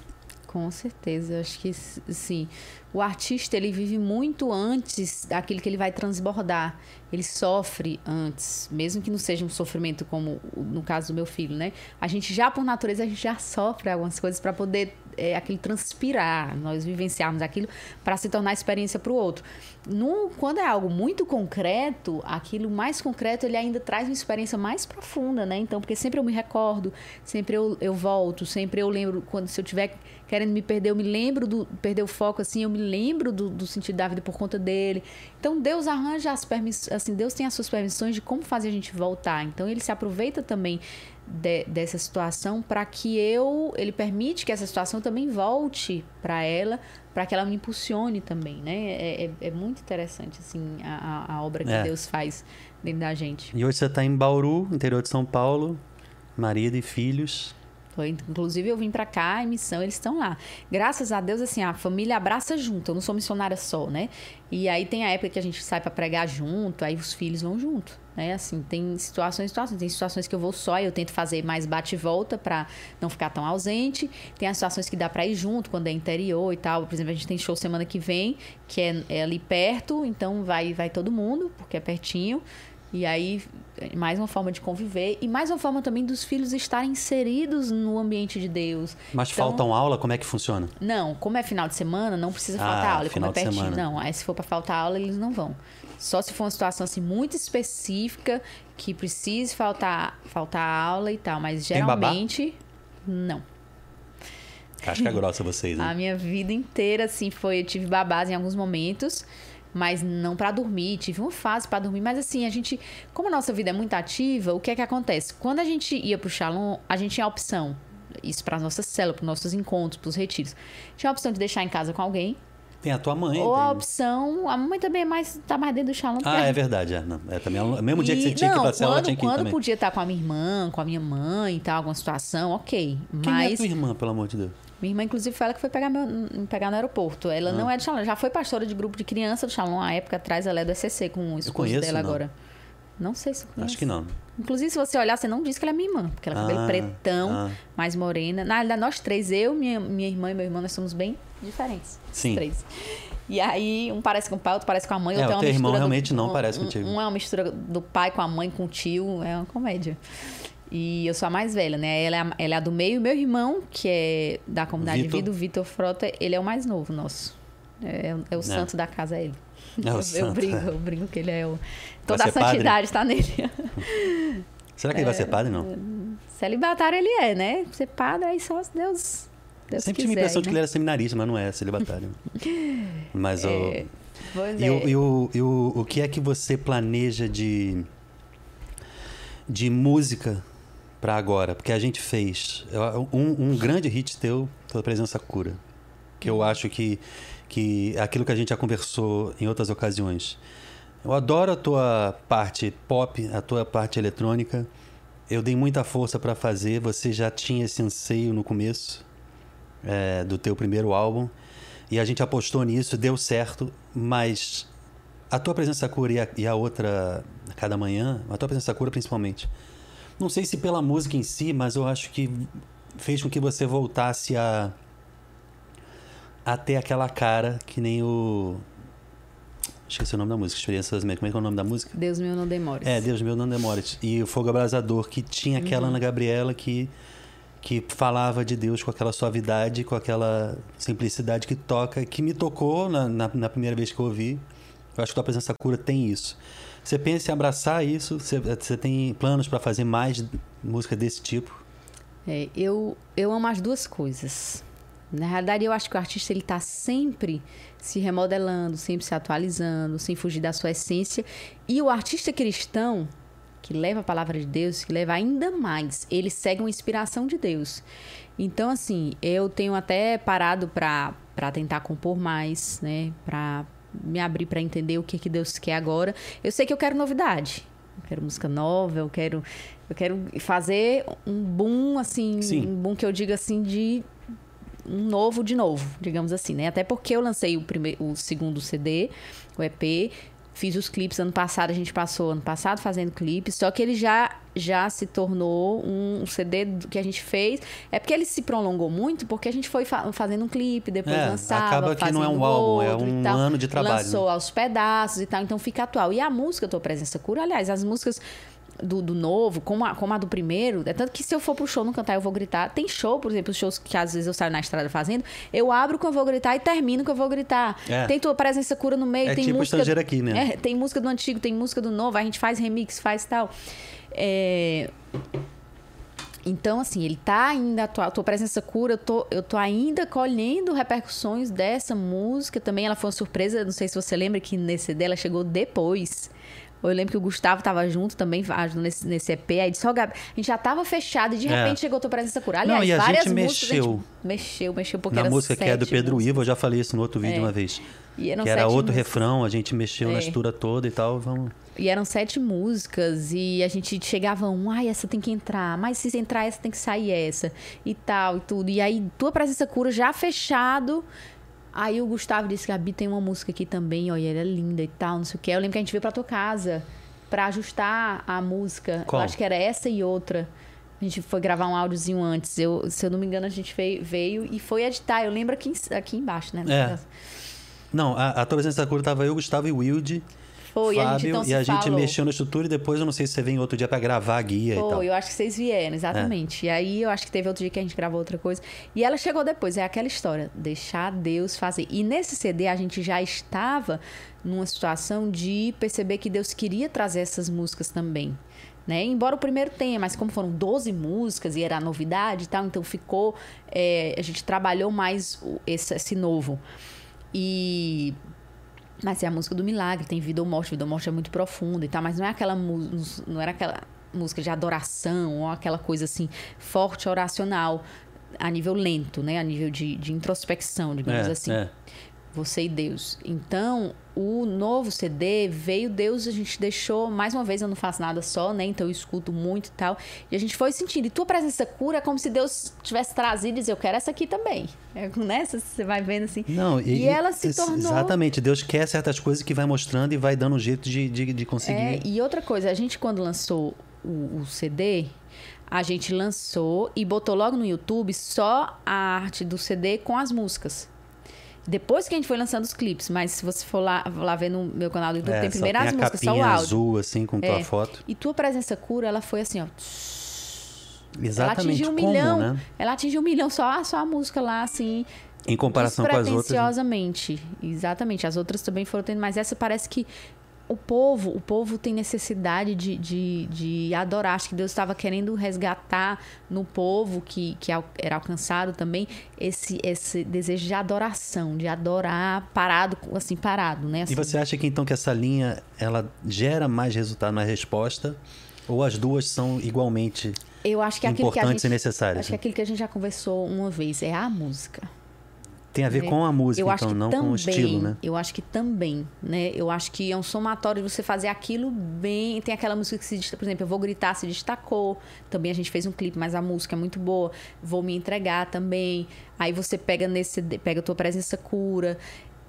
Com certeza, acho que sim. O artista ele vive muito antes daquilo que ele vai transbordar. Ele sofre antes, mesmo que não seja um sofrimento como no caso do meu filho, né? A gente já por natureza a gente já sofre algumas coisas para poder é, aquilo transpirar, nós vivenciarmos aquilo para se tornar experiência para o outro. No, quando é algo muito concreto, aquilo mais concreto ele ainda traz uma experiência mais profunda, né? Então, porque sempre eu me recordo, sempre eu, eu volto, sempre eu lembro, quando se eu tiver querendo me perder, eu me lembro do perder o foco, assim, eu me lembro do, do sentido da vida por conta dele. Então, Deus arranja as permissões, assim, Deus tem as suas permissões de como fazer a gente voltar. Então, ele se aproveita também de, dessa situação para que eu ele permite que essa situação também volte para ela para que ela me impulsione também né é, é, é muito interessante assim a, a obra que é. Deus faz dentro da gente e hoje você está em Bauru interior de São Paulo marido e filhos inclusive eu vim para cá em missão, eles estão lá. Graças a Deus, assim, a família abraça junto. Eu não sou missionária só, né? E aí tem a época que a gente sai para pregar junto, aí os filhos vão junto, né? Assim, tem situações, situações. Tem situações que eu vou só e eu tento fazer mais bate e volta para não ficar tão ausente. Tem as situações que dá para ir junto quando é interior e tal. Por exemplo, a gente tem show semana que vem, que é, é ali perto, então vai vai todo mundo, porque é pertinho. E aí, mais uma forma de conviver e mais uma forma também dos filhos estarem inseridos no ambiente de Deus. Mas então, faltam aula? Como é que funciona? Não, como é final de semana, não precisa ah, faltar aula. Como é pertinho, semana. não. Aí se for para faltar aula, eles não vão. Só se for uma situação assim muito específica que precise faltar, faltar aula e tal. Mas geralmente, não. Casca grossa vocês, né? A minha vida inteira, assim, foi. Eu tive babás em alguns momentos, mas não para dormir. Tive uma fase para dormir, mas assim, a gente. Como a nossa vida é muito ativa, o que é que acontece? Quando a gente ia pro Shalom, a gente tinha a opção. Isso para nossas células, para nossos encontros, para os retiros. Tinha a opção de deixar em casa com alguém, Tem a tua mãe. ou tem- a opção. A mamãe também é mais, tá mais dentro do porque Ah, a é verdade. É, não. É também o mesmo dia que e- você tinha que ir não, pra célula, quando, tinha que ir quando também. podia estar com a minha irmã, com a minha mãe e tal, alguma situação, ok. Quem é Mas tua irmã, pelo amor de Deus? Minha irmã, inclusive, foi ela que foi pegar meu, me pegar no aeroporto. Ela Ah. não é do Shalom, já foi pastora de grupo de criança do Shalom há época atrás, ela é do SCC com o esposo conheço, dela não. agora. Não sei se conhece. Acho que não. Inclusive, se você olhar, você não diz que ela é minha irmã, porque ela é cabelo Ah, pretão, ah. mais morena. Na realidade, nós três, eu, minha, minha irmã e meu irmão, nós somos bem diferentes. Sim. Três. E aí, um parece com o pai, outro parece com a mãe, É, outro é o uma teu irmão mistura. do- realmente não um- parece um- contigo. Um é uma mistura do pai com a mãe, com o tio, é uma comédia. E eu sou a mais velha, né? Ela é a, ela é a do meio. Meu irmão, que é da comunidade Vitor. Vida, o Vitor Frota, ele é o mais novo nosso. É, é o santo da casa, é ele. É o eu, santo, eu brinco, é. eu brinco que ele é o. Toda a santidade está nele. Será que ele vai ser padre, não? Celibatário ele é, né? Ser padre aí só se Deus. Deus Sempre tive a quiser, impressão de né? que ele era seminarista, mas não é, celibatário. Mas o... É, pois E, é. o, e, o, e o, o que é que você planeja de, de música pra agora? Porque a gente fez um, um grande hit teu, tua presença cura. Que eu acho que, que aquilo que a gente já conversou em outras ocasiões. Eu adoro a tua parte pop, a tua parte eletrônica. Eu dei muita força pra fazer. Você já tinha esse anseio no começo é, do teu primeiro álbum. E a gente apostou nisso, deu certo, mas a tua presença cura e a, e a outra cada manhã, a tua presença cura principalmente. Não sei se pela música em si, mas eu acho que fez com que você voltasse a a ter aquela cara que nem o esqueci o nome da música, Experiências. Como é que é o nome da música? Deus meu não demore. É, Deus meu, não demore. E o Fogo Abrasador, que tinha aquela Ana Gabriela que, que falava de Deus com aquela suavidade, com aquela simplicidade que toca, que me tocou na, na, na primeira vez que eu ouvi. Eu acho que a presença cura tem isso. Você pensa em abraçar isso? Você, você tem planos para fazer mais música desse tipo? É, eu, eu amo as duas coisas. Na realidade, eu acho que o artista ele está sempre se remodelando, sempre se atualizando, sem fugir da sua essência. E o artista cristão, que leva a palavra de Deus, que leva ainda mais, ele segue uma inspiração de Deus. Então, assim, eu tenho até parado para tentar compor mais, né? Para me abrir para entender o que, que Deus quer agora. Eu sei que eu quero novidade. Eu quero música nova, eu quero, eu quero fazer um boom, assim, Sim. um boom que eu diga assim de um novo de novo, digamos assim, né? Até porque eu lancei o, primeiro, o segundo CD, o EP, fiz os clipes ano passado, a gente passou ano passado fazendo clipes, só que ele já já se tornou um CD que a gente fez. É porque ele se prolongou muito, porque a gente foi fa- fazendo um clipe, depois É, lançava, acaba que não é um álbum, é um ano de trabalho, né? Lançou aos pedaços e tal, então fica atual. E a música Tua Presença Cura, aliás, as músicas do, do novo, como a, como a do primeiro, é tanto que se eu for pro show não cantar, eu vou gritar. Tem show, por exemplo, os shows que às vezes eu saio na estrada fazendo, eu abro que eu vou gritar e termino que eu vou gritar. É. Tem tua presença cura no meio, É tem tipo música. estrangeiro aqui, né? É, tem música do antigo, tem música do novo, a gente faz remix, faz tal. É, Então, assim, ele tá ainda, a tua, presença cura, eu tô, eu tô ainda colhendo repercussões dessa música também. Ela foi uma surpresa, não sei se você lembra que nesse CD ela chegou depois. Eu lembro que o Gustavo tava junto também, ajudando nesse, nesse EP. Aí disse, ó, Gabi, a gente já tava fechado e de É. repente chegou a tua presença cura. Não, Aliás, e a várias gente músicas a mexeu. gente mexeu, mexeu, porque Na música que é do Pedro músicas. Ivo, eu já falei isso no outro vídeo É. uma vez. E eram que era outro músicas. refrão, a gente mexeu na É. estrutura toda e tal. Vamos... E eram sete músicas e a gente chegava um, ai, essa tem que entrar, mas se entrar essa tem que sair essa e tal e tudo. E aí, tua presença cura já fechado. Aí o Gustavo disse, Gabi, tem uma música aqui também, ó, e ela é linda e tal, não sei o que. Eu lembro que a gente veio pra tua casa pra ajustar a música. Qual? Eu acho que era essa e outra. A gente foi gravar um áudiozinho antes. Eu, se eu não me engano, a gente veio, veio e foi editar. Eu lembro aqui, aqui embaixo, né? É. Não, a, a tua presença cura tava eu, Gustavo e Wilde. Foi, e a gente Fábio, então e se a gente falou. mexeu na estrutura e depois eu não sei se você vem outro dia pra gravar a guia e tal. Foi, eu acho que vocês vieram, É. exatamente. E aí eu acho que teve outro dia que a gente gravou outra coisa. E ela chegou depois, é aquela história, deixar Deus fazer. E nesse CD a gente já estava numa situação de perceber que Deus queria trazer essas músicas também. Né? Embora o primeiro tenha, mas como foram 12 músicas e era novidade e tal, então ficou. É, a gente trabalhou mais esse, esse novo. E mas é a música do milagre, tem vida ou morte, vida ou morte é muito profunda e tal, mas não é aquela não era aquela música de adoração ou aquela coisa assim forte oracional a nível lento, né? A nível de, de introspecção, digamos é, assim. É. Você e Deus. Então, o novo CD veio Deus, a gente deixou, mais uma vez eu não faço nada só, né? Então eu escuto muito e tal. E a gente foi sentindo. E tua presença cura é como se Deus tivesse trazido e dizer, eu quero essa aqui também. É nessa, você vai vendo assim. Não, e, e ela se tornou. Exatamente, Deus quer certas coisas que vai mostrando e vai dando um jeito de, de, de conseguir. É, e outra coisa, a gente quando lançou o, o CD, a gente lançou e botou logo no YouTube só a arte do CD com as músicas. Depois que a gente foi lançando os clipes, mas se você for lá, lá ver no meu canal do YouTube, É, tem só primeiro tem as a músicas, só o áudio. azul, assim, com tua É. foto. E tua presença cura, ela foi assim, ó. Exatamente ela atingiu um como, milhão. né? Ela atingiu um milhão só, só a música lá, assim. Em comparação com as outras. né? Exatamente. As outras também foram tendo, mas essa parece que o povo, o povo tem necessidade de, de, de adorar. Acho que Deus estava querendo resgatar no povo que, que era alcançado também esse, esse desejo de adoração, de adorar parado, assim, parado, né? E Assim, você acha que então que essa linha ela gera mais resultado na resposta? Ou as duas são igualmente eu acho que é importantes gente, e necessárias? acho que é aquilo que a gente já conversou uma vez é a música. Tem a ver né? com a música, eu acho então, que não também, com o estilo, né? Eu acho que também, né? Eu acho que é um somatório de você fazer aquilo bem. Tem aquela música que se destaca, por exemplo, eu vou gritar, se destacou. Também a gente fez um clipe, mas a música é muito boa. Vou me entregar também. Aí você pega nesse, pega a tua presença cura.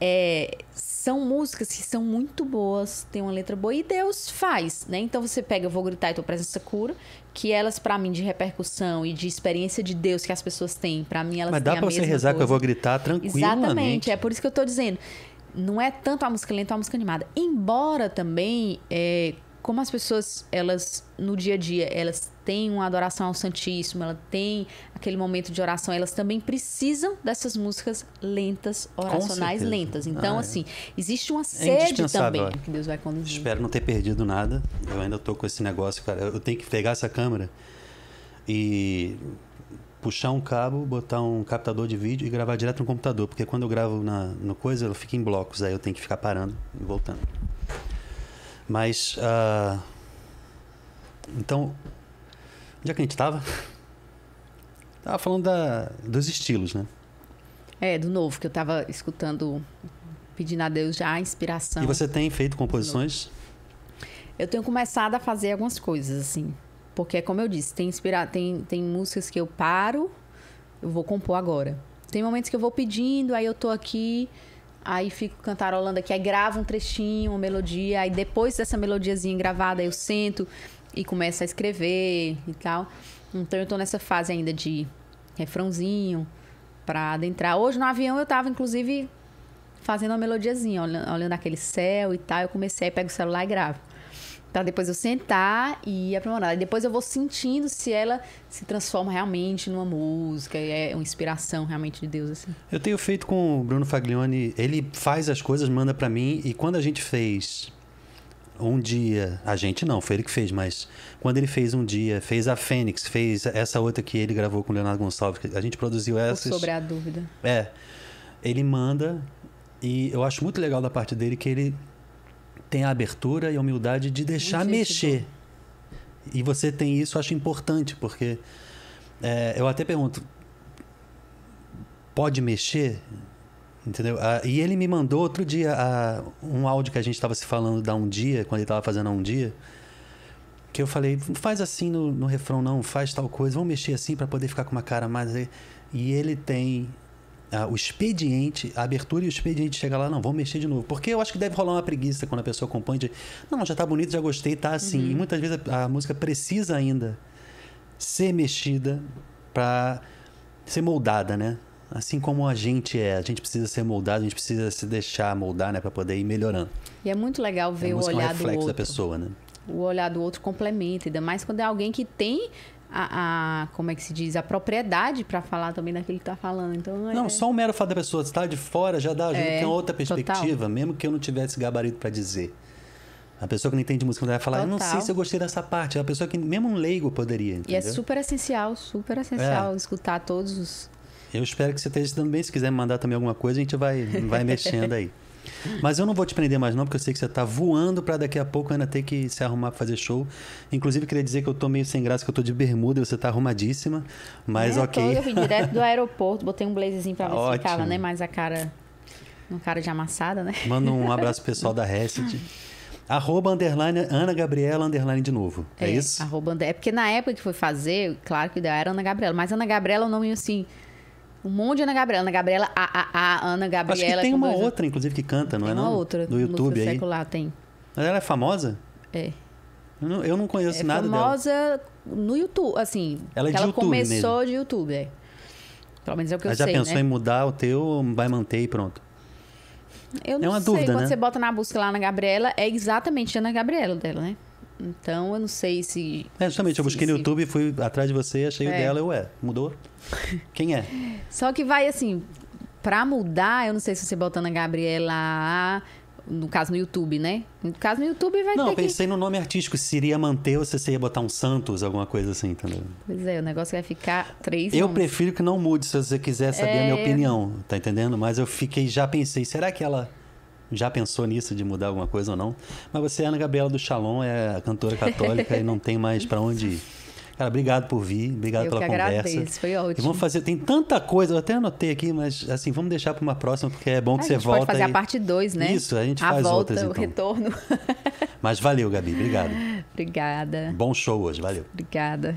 É, são músicas que são muito boas, tem uma letra boa e Deus faz, né? Então você pega Eu Vou Gritar e Tua Presença Cura, que elas, pra mim, de repercussão e de experiência de Deus que as pessoas têm, pra mim elas Mas dá a pra você rezar que eu coisa. vou gritar tranquilamente. Exatamente, é por isso que eu tô dizendo. Não é tanto a música lenta ou a música animada. Embora também, é, como as pessoas, elas, no dia a dia, elas têm uma adoração ao Santíssimo, ela tem aquele momento de oração, elas também precisam dessas músicas lentas, oracionais lentas. Então, Ah, é. assim, existe uma sede indispensável, também que Deus vai conduzir. Espero não ter perdido nada. Eu ainda tô com esse negócio, cara. Eu tenho que pegar essa câmera e puxar um cabo, botar um captador de vídeo e gravar direto no computador. Porque quando eu gravo na, no coisa, ela fica em blocos. Aí eu tenho que ficar parando e voltando. Mas. ah, então. Onde é que a gente tava? Tava falando da, dos estilos, né? É, do novo, que eu tava escutando, pedindo a Deus já a inspiração. E você tem feito composições? Eu tenho começado a fazer algumas coisas, assim. Porque, como eu disse, tem, inspira... tem, tem músicas que eu paro, eu vou compor agora. Tem momentos que eu vou pedindo, aí eu tô aqui, aí fico cantarolando aqui, aí gravo um trechinho, uma melodia, aí depois dessa melodiazinha gravada, eu sento e começo a escrever e tal. Então eu tô nessa fase ainda de refrãozinho pra adentrar. Hoje no avião eu tava, inclusive, fazendo uma melodiazinha, olhando, olhando aquele céu e tal. Eu comecei, pego o celular e gravo. Pra depois eu sentar e ir aprimorando. Aí depois eu vou sentindo se ela se transforma realmente numa música, e é uma inspiração realmente de Deus, assim. Eu tenho feito com o Bruno Faglione. Ele faz as coisas, manda pra mim. E quando a gente fez um dia, a gente não, foi ele que fez, mas quando ele fez um dia, fez a Fênix, fez essa outra que ele gravou com o Leonardo Gonçalves, que a gente produziu Ou essas. sobre a dúvida. É. Ele manda e eu acho muito legal da parte dele que ele tem a abertura e a humildade de deixar mexer. E você tem isso, eu acho importante, porque é, eu até pergunto: pode mexer? Entendeu? Ah, e ele me mandou outro dia ah, um áudio que a gente estava se falando da um dia, quando ele estava fazendo a um dia. Que eu falei, não faz assim no, no refrão, não, faz tal coisa, vamos mexer assim para poder ficar com uma cara mais. E ele tem o expediente, a abertura e o expediente chega lá, não, vamos mexer de novo. Porque eu acho que deve rolar uma preguiça quando a pessoa compõe de, não, já tá bonito, já gostei, tá assim. E muitas vezes a, a música precisa ainda ser mexida para ser moldada, né? Assim como a gente é, a gente precisa ser moldado, a gente precisa se deixar moldar, né, para poder ir melhorando. E é muito legal ver o música é um olhar do outro. da pessoa, né? o olhar do outro complementa, ainda mais quando é alguém que tem a, a- como é que se diz, a propriedade para falar também daquilo que tá falando. Então, é, Não, só o mero fato da pessoa estar de fora já dá ajuda, É, tem outra total. perspectiva, mesmo que eu não tivesse gabarito para dizer. A pessoa que não entende música vai falar, eu não sei Total. se eu gostei dessa parte. É a pessoa que mesmo um leigo poderia, E entendeu? é super essencial, super essencial É. escutar todos os. Eu espero que você esteja dando bem. Se quiser me mandar também alguma coisa, a gente vai, vai mexendo aí. Mas eu não vou te prender mais não, porque eu sei que você tá voando para daqui a pouco ainda ter que se arrumar pra fazer show. Inclusive, queria dizer que eu tô meio sem graça, que eu tô de bermuda e você tá arrumadíssima. Mas É, ok. tô- eu vim direto do aeroporto, botei um blazerzinho pra ver Ótimo. se ficava, né? Mais a cara. Uma cara de amassada, né? Manda um abraço pessoal da Reset. Arroba underline Ana Gabriela underline de novo. É, isso? Arroba. É porque na época que foi fazer, claro que o ideal era Ana Gabriela. Mas Ana Gabriela é um nome assim. Um monte de Ana Gabriela. Ana Gabriela, a, a, a Ana Gabriela. Acho que tem uma dois- outra, inclusive, que canta, não Tem é uma não? outra. Do YouTube aí. secular, tem. Mas ela é famosa? É. Eu não, eu não conheço É nada dela. famosa no YouTube, assim. Ela é de ela YouTube começou de YouTube, é. Pelo menos é o que Mas eu já sei, pensou né? em mudar o teu, ou vai manter e pronto? Eu não É uma sei, dúvida, quando né? você bota na busca lá na Gabriela, é exatamente a Ana Gabriela dela, né? Então, eu não sei se... É, justamente, eu se- busquei no se- YouTube, fui atrás de você, achei o É. dela, eu, ué, mudou? Quem é? Só que vai, assim, pra mudar, eu não sei se você botando a Gabriela... No caso, no YouTube, né? No caso, no YouTube vai Não, ter eu que... pensei no nome artístico, se iria manter ou se você ia botar um Santos, alguma coisa assim, entendeu? Pois é, o negócio vai ficar três Eu nomes. prefiro que não mude, se você quiser saber a minha É. opinião, tá entendendo? Mas eu fiquei, já pensei, será que ela já pensou nisso de mudar alguma coisa ou não? Mas você é Ana Gabriela do Shalom, é a cantora católica e não tem mais pra onde ir. Cara, obrigado por vir, obrigado Eu pela que conversa. agradeço, foi E ótimo. vamos fazer, tem tanta coisa, eu até anotei aqui, mas assim, vamos deixar para uma próxima, porque é bom que a você volta. pode fazer e- a parte 2, né? Isso, a gente a faz volta, outras o então. retorno. Mas valeu, Gabi, obrigado. Obrigada. Bom show hoje, valeu. Obrigada.